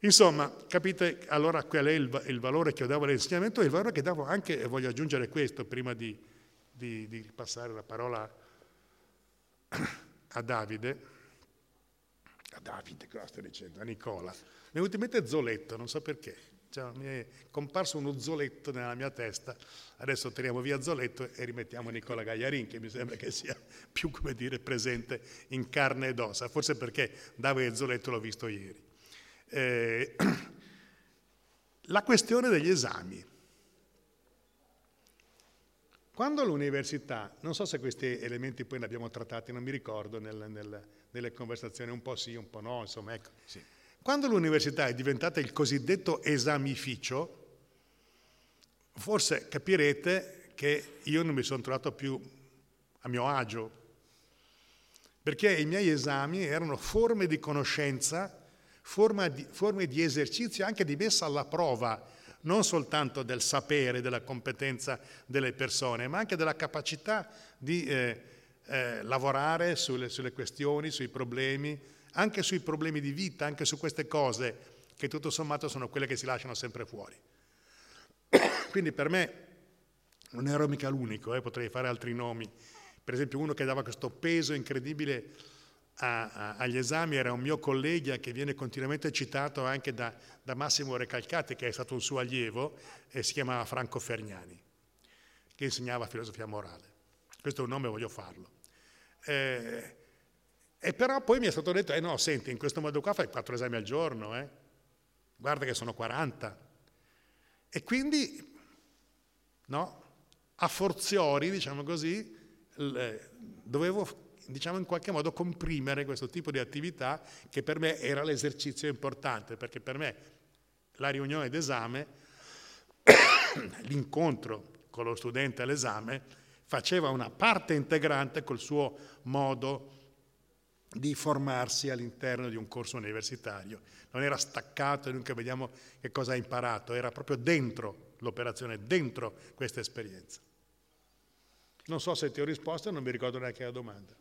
[SPEAKER 2] Insomma, capite allora qual è il, il valore che io davo all'insegnamento e il valore che davo anche, e voglio aggiungere questo prima di, di, di passare la parola a Davide, a Davide, cosa sto dicendo, a Nicola. È venuto in mente Zoletto, non so perché, cioè, mi è comparso uno Zoletto nella mia testa, adesso tiriamo via Zoletto e rimettiamo Nicola Gagliarin, che mi sembra che sia più, come dire, presente in carne ed ossa, forse perché Davide Zoletto l'ho visto ieri. Eh, la questione degli esami. Quando l'università, non so se questi elementi poi ne abbiamo trattati, non mi ricordo nel, nel, nelle conversazioni, un po' sì, un po' no, insomma, ecco. Sì. Quando l'università è diventata il cosiddetto esamificio, forse capirete che io non mi sono trovato più a mio agio, perché i miei esami erano forme di conoscenza di, forme di esercizio anche di messa alla prova, non soltanto del sapere, della competenza delle persone, ma anche della capacità di eh, eh, lavorare sulle, sulle questioni, sui problemi, anche sui problemi di vita, anche su queste cose che tutto sommato sono quelle che si lasciano sempre fuori. *coughs* Quindi per me non ero mica l'unico, eh, potrei fare altri nomi. Per esempio uno che dava questo peso incredibile a, a, agli esami era un mio collega che viene continuamente citato anche da, da, Massimo Recalcati, che è stato un suo allievo, e si chiamava Franco Fergnani, che insegnava filosofia morale. Questo è un nome, voglio farlo. Eh, e però poi mi è stato detto, eh no, senti, in questo modo qua fai quattro esami al giorno, eh? guarda che sono 40. E quindi, no, a forziori, diciamo così, dovevo diciamo in qualche modo comprimere questo tipo di attività che per me era l'esercizio importante, perché per me la riunione d'esame, *coughs* l'incontro con lo studente all'esame, faceva una parte integrante col suo modo di formarsi all'interno di un corso universitario. Non era staccato e dunque vediamo che cosa ha imparato, era proprio dentro l'operazione, dentro questa esperienza. Non so se ti ho risposto, non mi ricordo neanche la domanda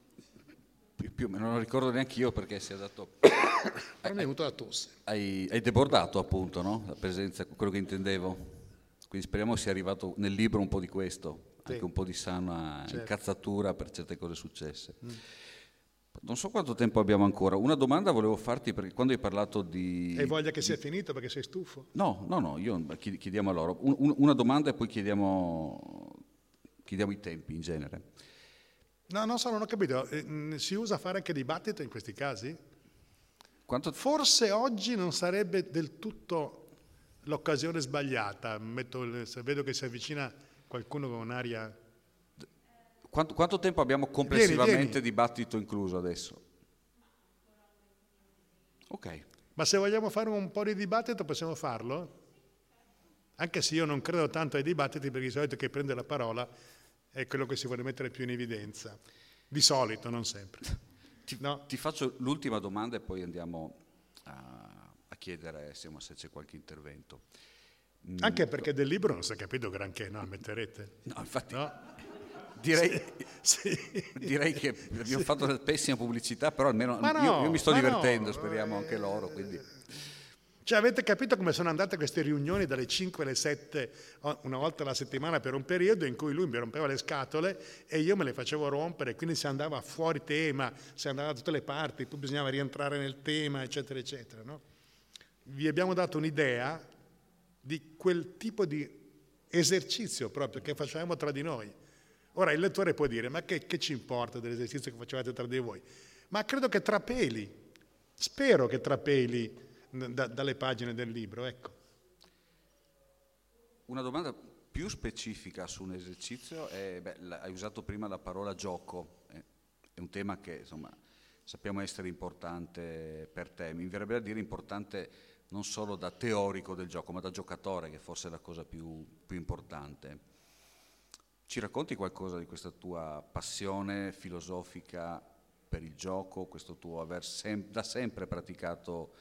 [SPEAKER 3] più, più non lo ricordo neanche io perché si è dato... *coughs*
[SPEAKER 2] È venuta la tosse.
[SPEAKER 3] Hai, hai debordato appunto no? la presenza, quello che intendevo. Quindi speriamo sia arrivato nel libro un po' di questo, sì. anche un po' di sana certo. incazzatura per certe cose successe. Mm. Non so quanto tempo abbiamo ancora. Una domanda volevo farti perché quando hai parlato di...
[SPEAKER 2] Hai voglia che sia finito perché sei stufo?
[SPEAKER 3] No, no, no, io chiediamo a loro. Un, una domanda e poi chiediamo, chiediamo i tempi in genere.
[SPEAKER 2] No, non so, non ho capito. Eh, si usa fare anche dibattito in questi casi? Quanto... Forse oggi non sarebbe del tutto l'occasione sbagliata. Metto, vedo che si avvicina qualcuno con un'aria...
[SPEAKER 3] Quanto, quanto tempo abbiamo complessivamente vieni, vieni. dibattito incluso adesso? Ok.
[SPEAKER 2] Ma se vogliamo fare un po' di dibattito possiamo farlo? Anche se io non credo tanto ai dibattiti perché di solito chi prende la parola è quello che si vuole mettere più in evidenza. Di solito, non sempre. *laughs*
[SPEAKER 3] Ti, no? ti faccio l'ultima domanda e poi andiamo a, a chiedere insomma, se c'è qualche intervento.
[SPEAKER 2] Mm, Anche perché del libro non si è capito granché, no? Metterete?
[SPEAKER 3] No, infatti... No? Direi, sì, *laughs* sì. direi che abbiamo sì. fatto una pessima pubblicità, però almeno no, io, io, mi sto divertendo, no. speriamo anche loro. Quindi.
[SPEAKER 2] Cioè, avete capito come sono andate queste riunioni dalle 5 alle 7, una volta alla settimana per un periodo in cui lui mi rompeva le scatole e io me le facevo rompere, quindi si andava fuori tema, si andava da tutte le parti, poi bisognava rientrare nel tema, eccetera, eccetera. No? Vi abbiamo dato un'idea di quel tipo di esercizio proprio che facevamo tra di noi. Ora il lettore può dire, ma che, che ci importa dell'esercizio che facevate tra di voi? Ma credo che trapeli, spero che trapeli da, dalle pagine del libro. Ecco.
[SPEAKER 3] Una domanda più specifica su un esercizio è, beh, hai usato prima la parola gioco, è un tema che insomma, sappiamo essere importante per te, mi verrebbe a dire importante non solo da teorico del gioco, ma da giocatore, che forse è la cosa più, più importante. Ci racconti qualcosa di questa tua passione filosofica per il gioco, questo tuo aver sem- da sempre praticato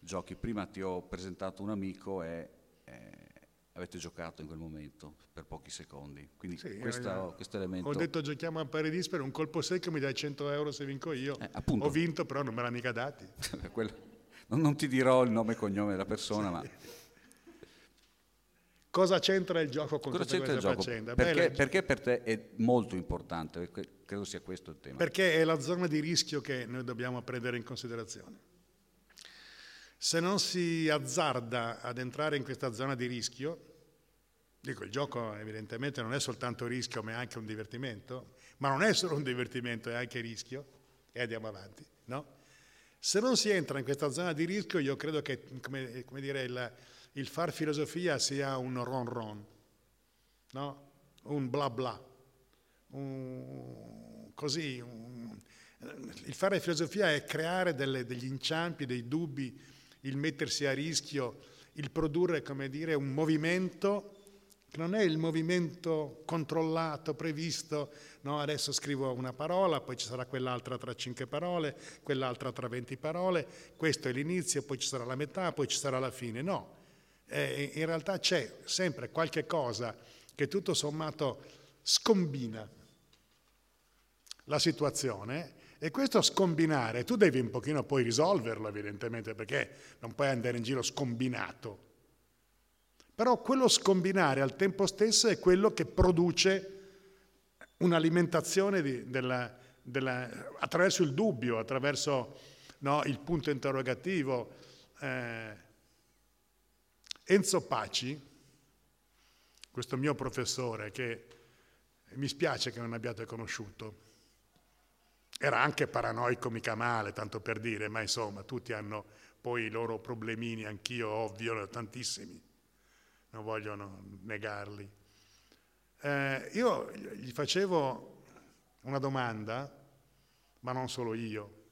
[SPEAKER 3] giochi. Prima ti ho presentato un amico e eh, avete giocato in quel momento per pochi secondi. Quindi sì, questa, eh, questo elemento...
[SPEAKER 2] Ho detto giochiamo a Paris per un colpo secco mi dai 100 euro se vinco io. Eh, ho vinto però non me l'ha mica dati. *laughs*
[SPEAKER 3] Non, non, ti dirò il nome e cognome della persona, sì. ma...
[SPEAKER 2] Cosa c'entra il gioco con Cosa tutta questa faccenda?
[SPEAKER 3] Perché, perché, per te è molto importante? Credo sia questo il tema.
[SPEAKER 2] Perché è la zona di rischio che noi dobbiamo prendere in considerazione. Se non si azzarda ad entrare in questa zona di rischio, dico il gioco evidentemente non è soltanto rischio ma è anche un divertimento, ma non è solo un divertimento, è anche rischio, e andiamo avanti, no? Se non si entra in questa zona di rischio io credo che come, come dire, il, il, far filosofia sia un ron ron, no? un bla bla, un, così, un, il fare filosofia è creare delle, degli inciampi, dei dubbi, il mettersi a rischio, il produrre, come dire, un movimento che non è il movimento controllato, previsto, no, adesso scrivo una parola, poi ci sarà quell'altra tra cinque parole, quell'altra tra venti parole, questo è l'inizio, poi ci sarà la metà, poi ci sarà la fine. No, eh, in realtà c'è sempre qualche cosa che tutto sommato scombina la situazione e questo scombinare, tu devi un pochino poi risolverlo evidentemente perché non puoi andare in giro scombinato. Però quello scombinare al tempo stesso è quello che produce un'alimentazione di, della, della, attraverso il dubbio, attraverso no, il punto interrogativo. Eh, Enzo Paci, questo mio professore che mi spiace che non abbiate conosciuto, era anche paranoico mica male, tanto per dire, ma insomma tutti hanno poi i loro problemini, anch'io ovvio, tantissimi, non voglio negarli. Eh, io gli facevo una domanda, ma non solo io,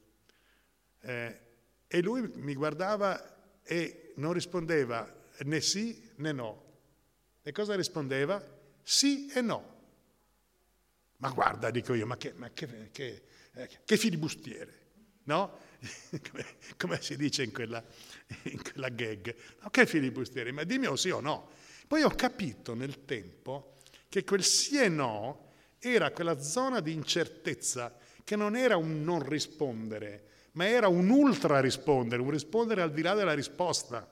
[SPEAKER 2] eh, e lui mi guardava e non rispondeva né sì né no. E cosa rispondeva? Sì e no. Ma guarda, dico io, ma che, ma che, che eh, che filibustiere, no? *laughs* come, come, si dice in quella, in quella gag, no, che filibustiere, ma dimmi o sì o no. Poi ho capito nel tempo che quel sì e no era quella zona di incertezza che non era un non rispondere, ma era un ultra rispondere, un rispondere al di là della risposta.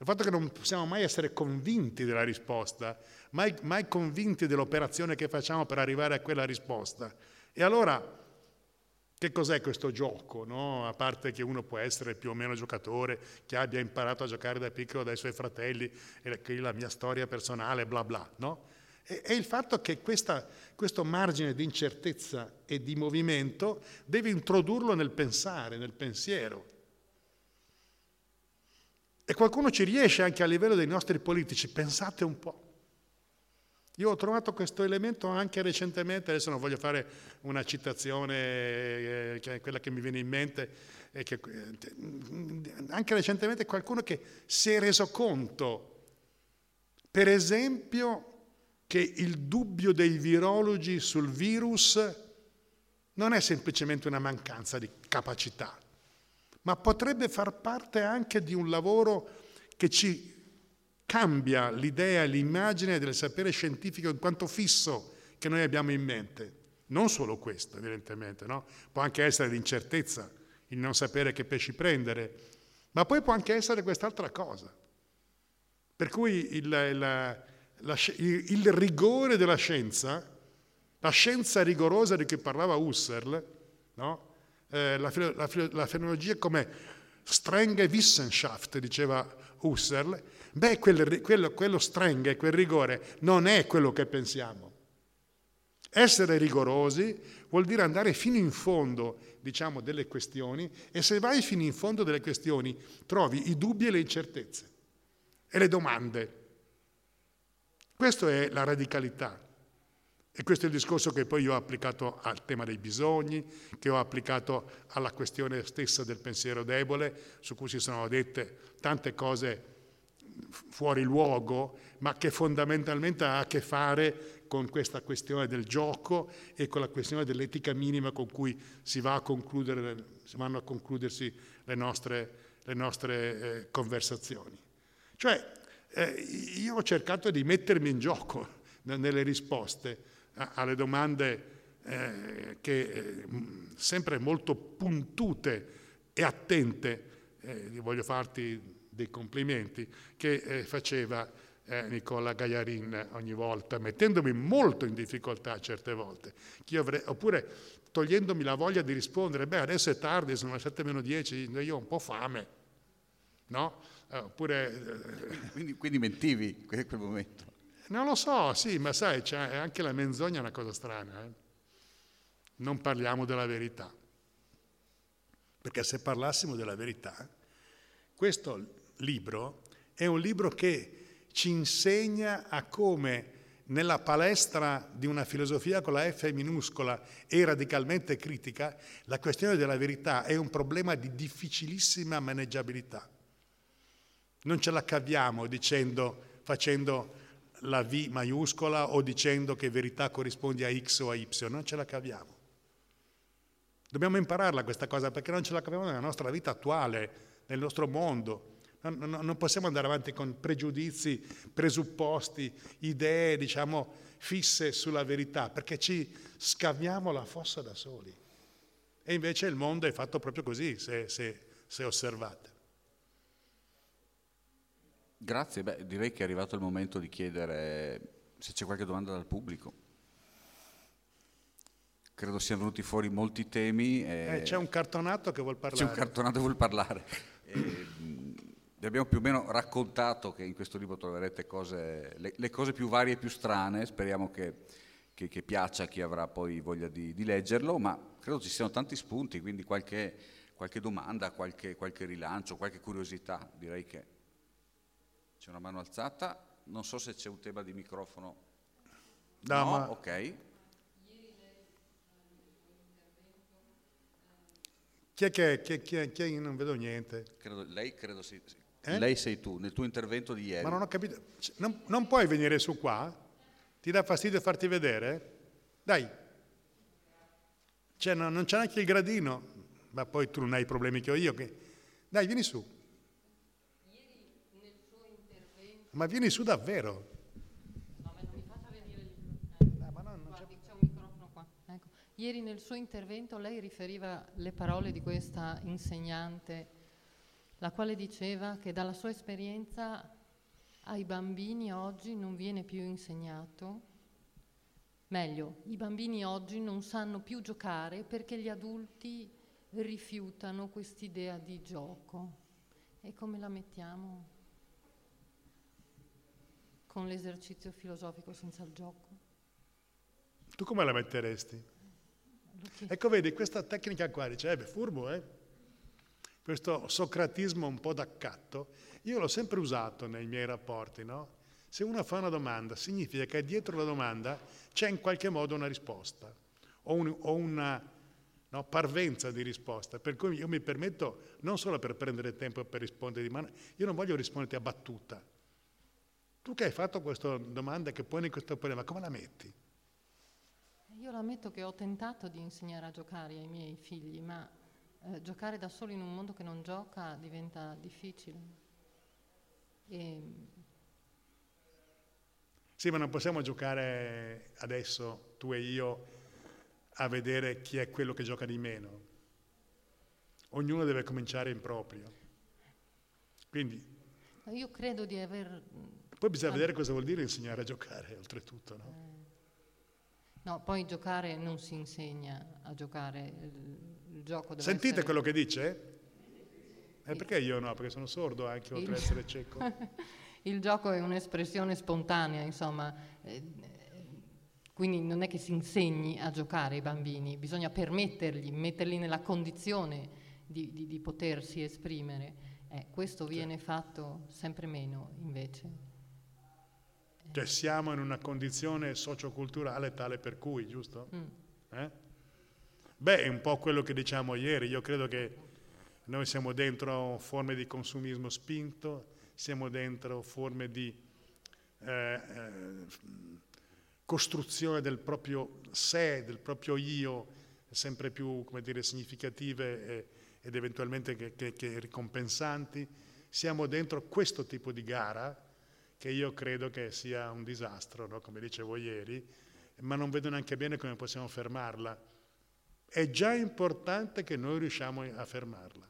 [SPEAKER 2] Il fatto che non possiamo mai essere convinti della risposta, mai, mai convinti dell'operazione che facciamo per arrivare a quella risposta. E allora, che cos'è questo gioco? No? A parte che uno può essere più o meno giocatore, che abbia imparato a giocare da piccolo dai suoi fratelli, e la mia storia personale, bla bla, no? È il fatto che questa, questo margine di incertezza e di movimento deve introdurlo nel pensare, nel pensiero. E qualcuno ci riesce anche a livello dei nostri politici, pensate un po'. Io ho trovato questo elemento anche recentemente, adesso non voglio fare una citazione, eh, che è quella che mi viene in mente, eh, che, anche recentemente qualcuno che si è reso conto, per esempio, che il dubbio dei virologi sul virus non è semplicemente una mancanza di capacità, ma potrebbe far parte anche di un lavoro che ci cambia l'idea l'immagine del sapere scientifico in quanto fisso, che noi abbiamo in mente. Non solo questo, evidentemente, no? può anche essere l'incertezza, il non sapere che pesci prendere, ma poi può anche essere quest'altra cosa. Per cui il, la, la, il, il rigore della scienza, la scienza rigorosa di cui parlava Husserl, no? Eh, la, la, la fenologia come strenge Wissenschaft, diceva Husserl, beh, quel, quello, quello strenge, quel rigore, non è quello che pensiamo. Essere rigorosi vuol dire andare fino in fondo, diciamo, delle questioni e se vai fino in fondo delle questioni trovi i dubbi e le incertezze e le domande. Questa è la radicalità. E questo è il discorso che poi io ho applicato al tema dei bisogni, che ho applicato alla questione stessa del pensiero debole, su cui si sono dette tante cose fuori luogo, ma che fondamentalmente ha a che fare con questa questione del gioco e con la questione dell'etica minima con cui si, va si vanno a concludersi le nostre, le nostre eh, conversazioni. Cioè, eh, io ho cercato di mettermi in gioco *laughs* nelle risposte alle domande eh, che eh, sempre molto puntute e attente, eh, voglio farti dei complimenti, che eh, faceva eh, Nicola Gaiarin ogni volta, mettendomi molto in difficoltà certe volte, avrei, oppure togliendomi la voglia di rispondere, beh adesso è tardi, sono le 7 meno 10, io ho un po' fame, no? Oppure,
[SPEAKER 3] quindi, quindi mentivi in quel momento?
[SPEAKER 2] Non lo so, sì, ma sai, anche la menzogna è una cosa strana. Eh? Non parliamo della verità. Perché se parlassimo della verità, questo libro è un libro che ci insegna a come nella palestra di una filosofia con la F minuscola e radicalmente critica, la questione della verità è un problema di difficilissima maneggiabilità. Non ce la caviamo dicendo, facendo la V maiuscola o dicendo che verità corrisponde a X o a Y, non ce la caviamo. Dobbiamo impararla questa cosa perché non ce la caviamo nella nostra vita attuale, nel nostro mondo. Non, non, non possiamo andare avanti con pregiudizi, presupposti, idee, diciamo, fisse sulla verità, perché ci scaviamo la fossa da soli. E invece il mondo è fatto proprio così, se, se, se osservate.
[SPEAKER 3] Grazie, Beh, direi che è arrivato il momento di chiedere se c'è qualche domanda dal pubblico. Credo siano venuti fuori molti temi.
[SPEAKER 2] E... Eh, c'è un cartonato che vuol parlare.
[SPEAKER 3] C'è un cartonato che vuol parlare. e, vi abbiamo più o meno raccontato che in questo libro troverete cose, le, le cose più varie e più strane, speriamo che, che, che piaccia a chi avrà poi voglia di, di, leggerlo, ma credo ci siano tanti spunti, quindi qualche, qualche domanda, qualche, qualche rilancio, qualche curiosità, direi che c'è una mano alzata, non so se c'è un tema di microfono.
[SPEAKER 2] No, no ma...
[SPEAKER 3] ok.
[SPEAKER 2] Chi è che chi è, chi è, chi è, non vedo niente?
[SPEAKER 3] Credo, lei credo sì. Eh? Lei sei tu, nel tuo intervento di ieri.
[SPEAKER 2] Ma non ho capito. Non, non puoi venire su qua? Ti dà fastidio farti vedere? Dai. Cioè, no, non c'è neanche il gradino. Ma poi tu non hai i problemi che ho io. Che... Dai, vieni su. Ma vieni su davvero.
[SPEAKER 4] No, ma non mi faccia venire il eh. ma no, non Guardi, c'è... c'è un microfono qua. Ecco. Ieri nel suo intervento lei riferiva le parole di questa insegnante, la quale diceva che dalla sua esperienza ai bambini oggi non viene più insegnato, meglio, i bambini oggi non sanno più giocare perché gli adulti rifiutano quest'idea di gioco. E come la mettiamo? Con l'esercizio filosofico senza il gioco.
[SPEAKER 2] Tu come la metteresti? Ecco, vedi, questa tecnica qua, dice, eh furbo, eh? Questo socratismo un po' d'accatto, io l'ho sempre usato nei miei rapporti, no? Se uno fa una domanda, significa che dietro la domanda c'è in qualche modo una risposta o, un, o una no, parvenza di risposta. Per cui io mi permetto, non solo per prendere tempo per rispondere di mano, io non voglio risponderti a battuta, tu che hai fatto questa domanda, che poni questo problema, come la metti?
[SPEAKER 4] Io ammetto che ho tentato di insegnare a giocare ai miei figli, ma eh, giocare da solo in un mondo che non gioca diventa difficile. E...
[SPEAKER 2] Sì, ma non possiamo giocare adesso, tu e io, a vedere chi è quello che gioca di meno. Ognuno deve cominciare in proprio. Quindi...
[SPEAKER 4] Io credo di aver...
[SPEAKER 2] Poi bisogna vedere cosa vuol dire insegnare a giocare, oltretutto, no?
[SPEAKER 4] Eh. No, poi giocare non si insegna a giocare, il, il gioco deve
[SPEAKER 2] Sentite
[SPEAKER 4] essere...
[SPEAKER 2] quello che dice? Eh, perché io no? Perché sono sordo anche, oltre ad essere cieco. *laughs*
[SPEAKER 4] il gioco è un'espressione spontanea, insomma, eh, quindi non è che si insegni a giocare ai bambini, bisogna permettergli, metterli nella condizione di, di, di potersi esprimere. Eh, questo viene fatto sempre meno invece.
[SPEAKER 2] Cioè siamo in una condizione socioculturale tale per cui, giusto? Mm. Eh? Beh, è un po' quello che diciamo ieri, io credo che noi siamo dentro forme di consumismo spinto, siamo dentro forme di eh, eh, costruzione del proprio sé, del proprio io, sempre più come dire, significative e, ed eventualmente che, che, che ricompensanti. Siamo dentro questo tipo di gara che io credo che sia un disastro, no? come dicevo ieri, ma non vedo neanche bene come possiamo fermarla. È già importante che noi riusciamo a fermarla.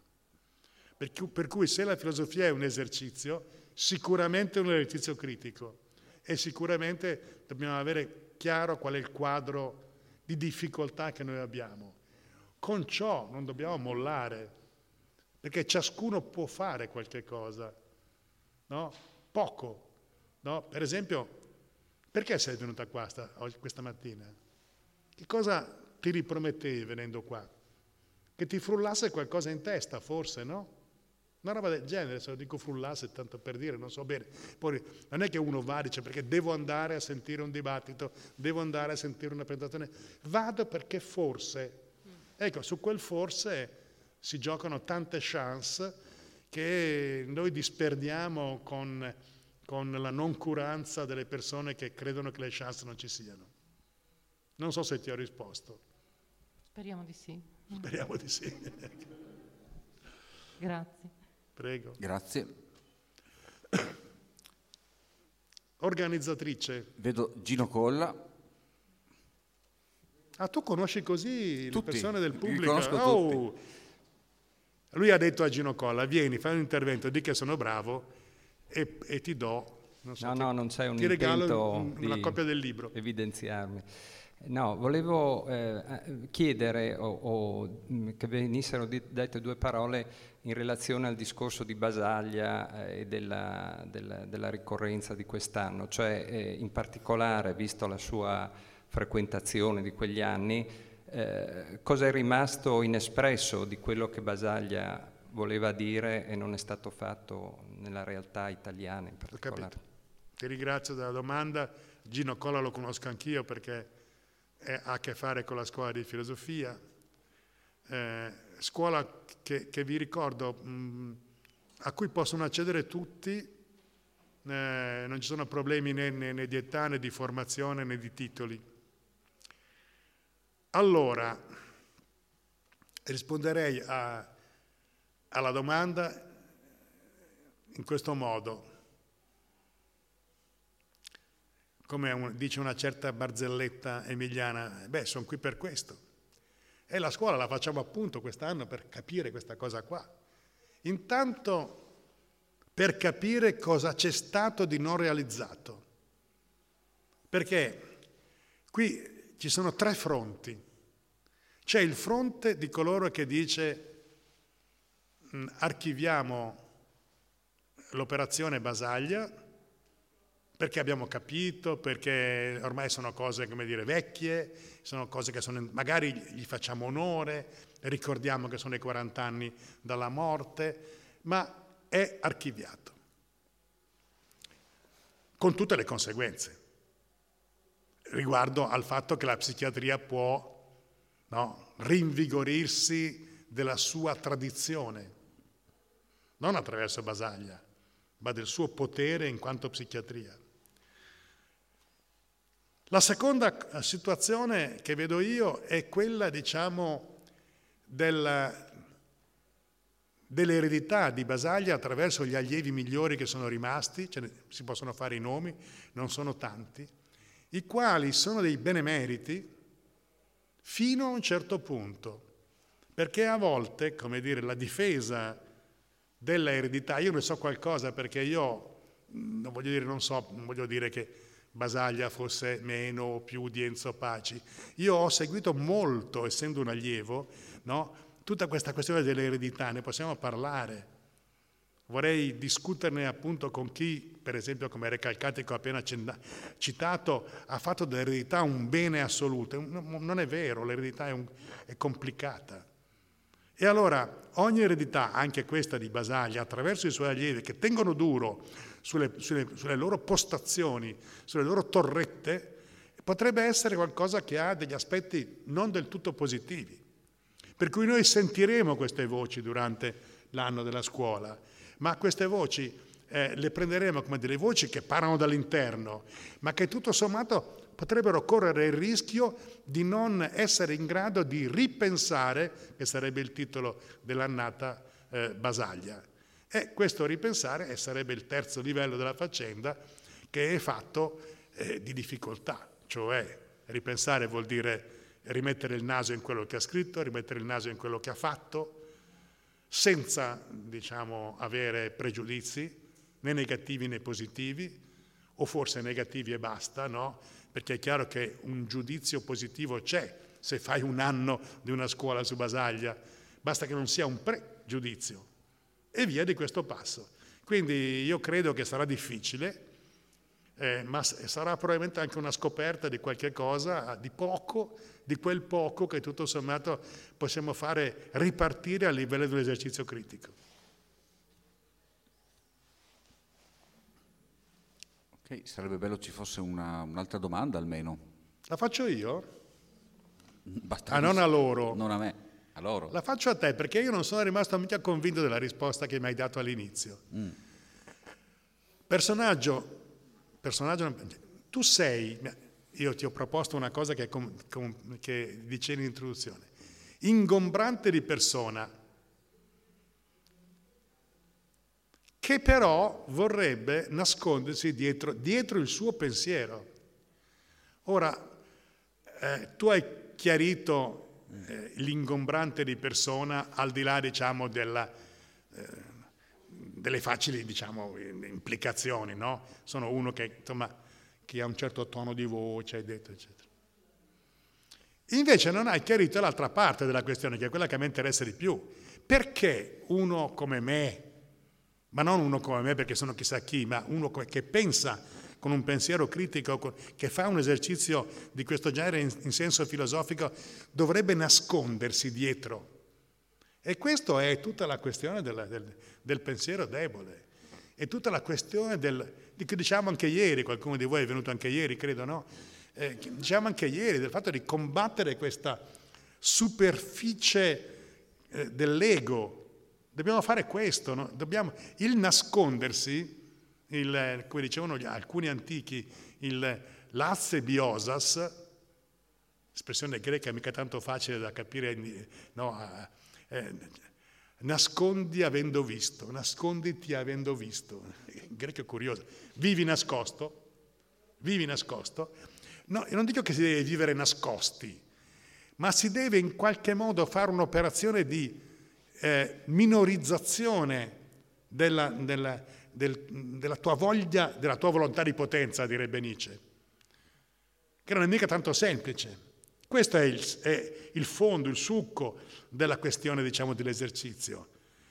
[SPEAKER 2] Per cui se la filosofia è un esercizio, sicuramente è un esercizio critico e sicuramente dobbiamo avere chiaro qual è il quadro di difficoltà che noi abbiamo. Con ciò non dobbiamo mollare, perché ciascuno può fare qualche cosa, no? Poco. No? Per esempio, perché sei venuta qua sta, questa mattina? Che cosa ti ripromettevi venendo qua? Che ti frullasse qualcosa in testa, forse, no? Una roba del genere, se lo dico frullasse tanto per dire, non so bene. Poi non è che uno va e dice perché devo andare a sentire un dibattito, devo andare a sentire una presentazione. Vado perché forse. Ecco, su quel forse si giocano tante chance che noi disperdiamo con, con la noncuranza delle persone che credono che le chance non ci siano. Non so se ti ho risposto.
[SPEAKER 4] Speriamo di sì.
[SPEAKER 2] Speriamo di sì.
[SPEAKER 4] Grazie.
[SPEAKER 2] Prego.
[SPEAKER 3] Grazie.
[SPEAKER 2] Organizzatrice.
[SPEAKER 3] Vedo Gino Colla.
[SPEAKER 2] Ah, tu conosci così
[SPEAKER 3] tutti.
[SPEAKER 2] le persone del pubblico?
[SPEAKER 3] conosco
[SPEAKER 2] oh.
[SPEAKER 3] tutti.
[SPEAKER 2] Lui ha detto a Gino Colla, vieni, fai un intervento, di che sono bravo e, e ti do...
[SPEAKER 5] Non so, no, ti, no, non c'è un
[SPEAKER 2] ti regalo un, una copia del libro.
[SPEAKER 5] Evidenziarmi. No, volevo eh, chiedere o, o, mm, che venissero dette due parole in relazione al discorso di Basaglia eh, e della, della, della, ricorrenza di quest'anno, cioè eh, in particolare, visto la sua frequentazione di quegli anni, eh, cosa è rimasto inespresso di quello che Basaglia voleva dire e non è stato fatto nella realtà italiana in particolare?
[SPEAKER 2] Ti ringrazio della domanda. Gino Colla lo conosco anch'io perché è, ha a che fare con la scuola di filosofia, eh, scuola che, che, vi ricordo mh, a cui possono accedere tutti, eh, non ci sono problemi né, né, né, di età né di formazione né di titoli. Allora, risponderei a, alla domanda in questo modo. come dice una certa barzelletta emiliana, beh, sono qui per questo. E la scuola la facciamo appunto quest'anno per capire questa cosa qua. Intanto per capire cosa c'è stato di non realizzato. Perché qui ci sono tre fronti. C'è il fronte di coloro che dice archiviamo l'operazione Basaglia, perché abbiamo capito, perché ormai sono cose, come dire, vecchie, sono cose che sono, magari gli facciamo onore, ricordiamo che sono i 40 anni dalla morte, ma è archiviato, con tutte le conseguenze, riguardo al fatto che la psichiatria può no, rinvigorirsi della sua tradizione, non attraverso Basaglia, ma del suo potere in quanto psichiatria. La seconda situazione che vedo io è quella, diciamo, del, dell'eredità di Basaglia attraverso gli allievi migliori che sono rimasti, ne, si possono fare i nomi, non sono tanti, i quali sono dei benemeriti fino a un certo punto, perché a volte, come dire, la difesa dell'eredità, io ne so qualcosa perché io, non voglio dire, non so, non voglio dire che Basaglia fosse meno o più di Enzo Paci, io ho seguito molto, essendo un allievo, no? tutta questa questione dell'eredità, ne possiamo parlare. Vorrei discuterne appunto con chi, per esempio come Recalcati che ho appena citato, ha fatto dell'eredità un bene assoluto. Non è vero, l'eredità è, un, è complicata. E allora ogni eredità, anche questa di Basaglia, attraverso i suoi allievi che tengono duro sulle, sulle, sulle loro postazioni, sulle loro torrette, potrebbe essere qualcosa che ha degli aspetti non del tutto positivi. Per cui noi sentiremo queste voci durante l'anno della scuola, ma queste voci eh, le prenderemo come delle voci che parlano dall'interno, ma che tutto sommato potrebbero correre il rischio di non essere in grado di ripensare, che sarebbe il titolo dell'annata eh, Basaglia. E questo ripensare sarebbe il terzo livello della faccenda che è fatto eh, di difficoltà, cioè ripensare vuol dire rimettere il naso in quello che ha scritto, rimettere il naso in quello che ha fatto, senza diciamo, avere pregiudizi, né negativi né positivi, o forse negativi e basta, no? Perché è chiaro che un giudizio positivo c'è se fai un anno di una scuola su Basaglia, basta che non sia un pregiudizio. E via di questo passo. Quindi io credo che sarà difficile, eh, ma sarà probabilmente anche una scoperta di qualche cosa, di poco, di quel poco che tutto sommato possiamo fare ripartire a livello di un esercizio critico.
[SPEAKER 3] Ok, sarebbe bello ci fosse una, un'altra domanda almeno.
[SPEAKER 2] La faccio io?
[SPEAKER 3] Basta
[SPEAKER 2] ah, non a loro.
[SPEAKER 3] Non a me, a loro.
[SPEAKER 2] La faccio a te perché io non sono rimasto mica convinto della risposta che mi hai dato all'inizio. Mm. Personaggio personaggio, tu sei, io ti ho proposto una cosa che, com, com, che dicevi in introduzione, ingombrante di persona, che però vorrebbe nascondersi dietro, dietro il suo pensiero. Ora, eh, tu hai chiarito eh, l'ingombrante di persona al di là, diciamo, della... Eh, delle facili diciamo, implicazioni, no? Sono uno che, insomma, che ha un certo tono di voce, detto, eccetera. Invece non hai chiarito l'altra parte della questione, che è quella che mi interessa di più. Perché uno come me, ma non uno come me perché sono chissà chi, ma uno che pensa con un pensiero critico, che fa un esercizio di questo genere in, senso filosofico, dovrebbe nascondersi dietro e questa è tutta la questione del, del, del pensiero debole. È tutta la questione del, di cui diciamo anche ieri, qualcuno di voi è venuto anche ieri, credo, no? Eh, diciamo anche ieri, del fatto di combattere questa superficie eh, dell'ego. Dobbiamo fare questo, no? Dobbiamo, il nascondersi, il, come dicevano gli, alcuni antichi, il lazze biosas, espressione greca mica tanto facile da capire, no, eh, nascondi avendo visto, nasconditi avendo visto. In greco è curioso. Vivi nascosto, vivi nascosto. No, non dico che si deve vivere nascosti, ma si deve in qualche modo fare un'operazione di eh, minorizzazione della, della, del, della, tua voglia, della tua volontà di potenza, direbbe Nietzsche, che non è mica tanto semplice. Questo è il, è il fondo, il succo della questione diciamo, dell'esercizio.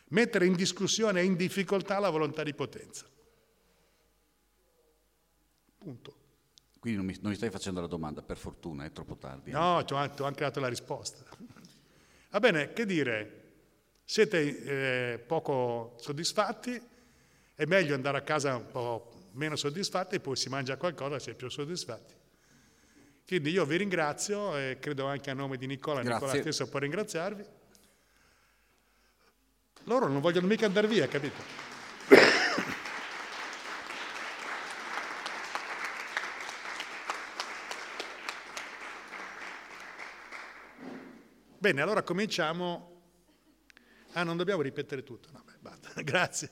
[SPEAKER 2] Mettere in discussione e in difficoltà la volontà di potenza. Punto.
[SPEAKER 3] Quindi non mi, non mi stai facendo la domanda, per fortuna, è troppo tardi.
[SPEAKER 2] No, ti ho, anche dato la risposta. Va bene, che dire? Siete eh, poco soddisfatti? È meglio andare a casa un po' meno soddisfatti e poi si mangia qualcosa se è più soddisfatti. Quindi io vi ringrazio e credo anche a nome di Nicola, Grazie. Nicola stesso può ringraziarvi. Loro non vogliono mica andare via, capito? Bene, allora cominciamo Ah, non dobbiamo ripetere tutto. No, beh, basta. *laughs* Grazie.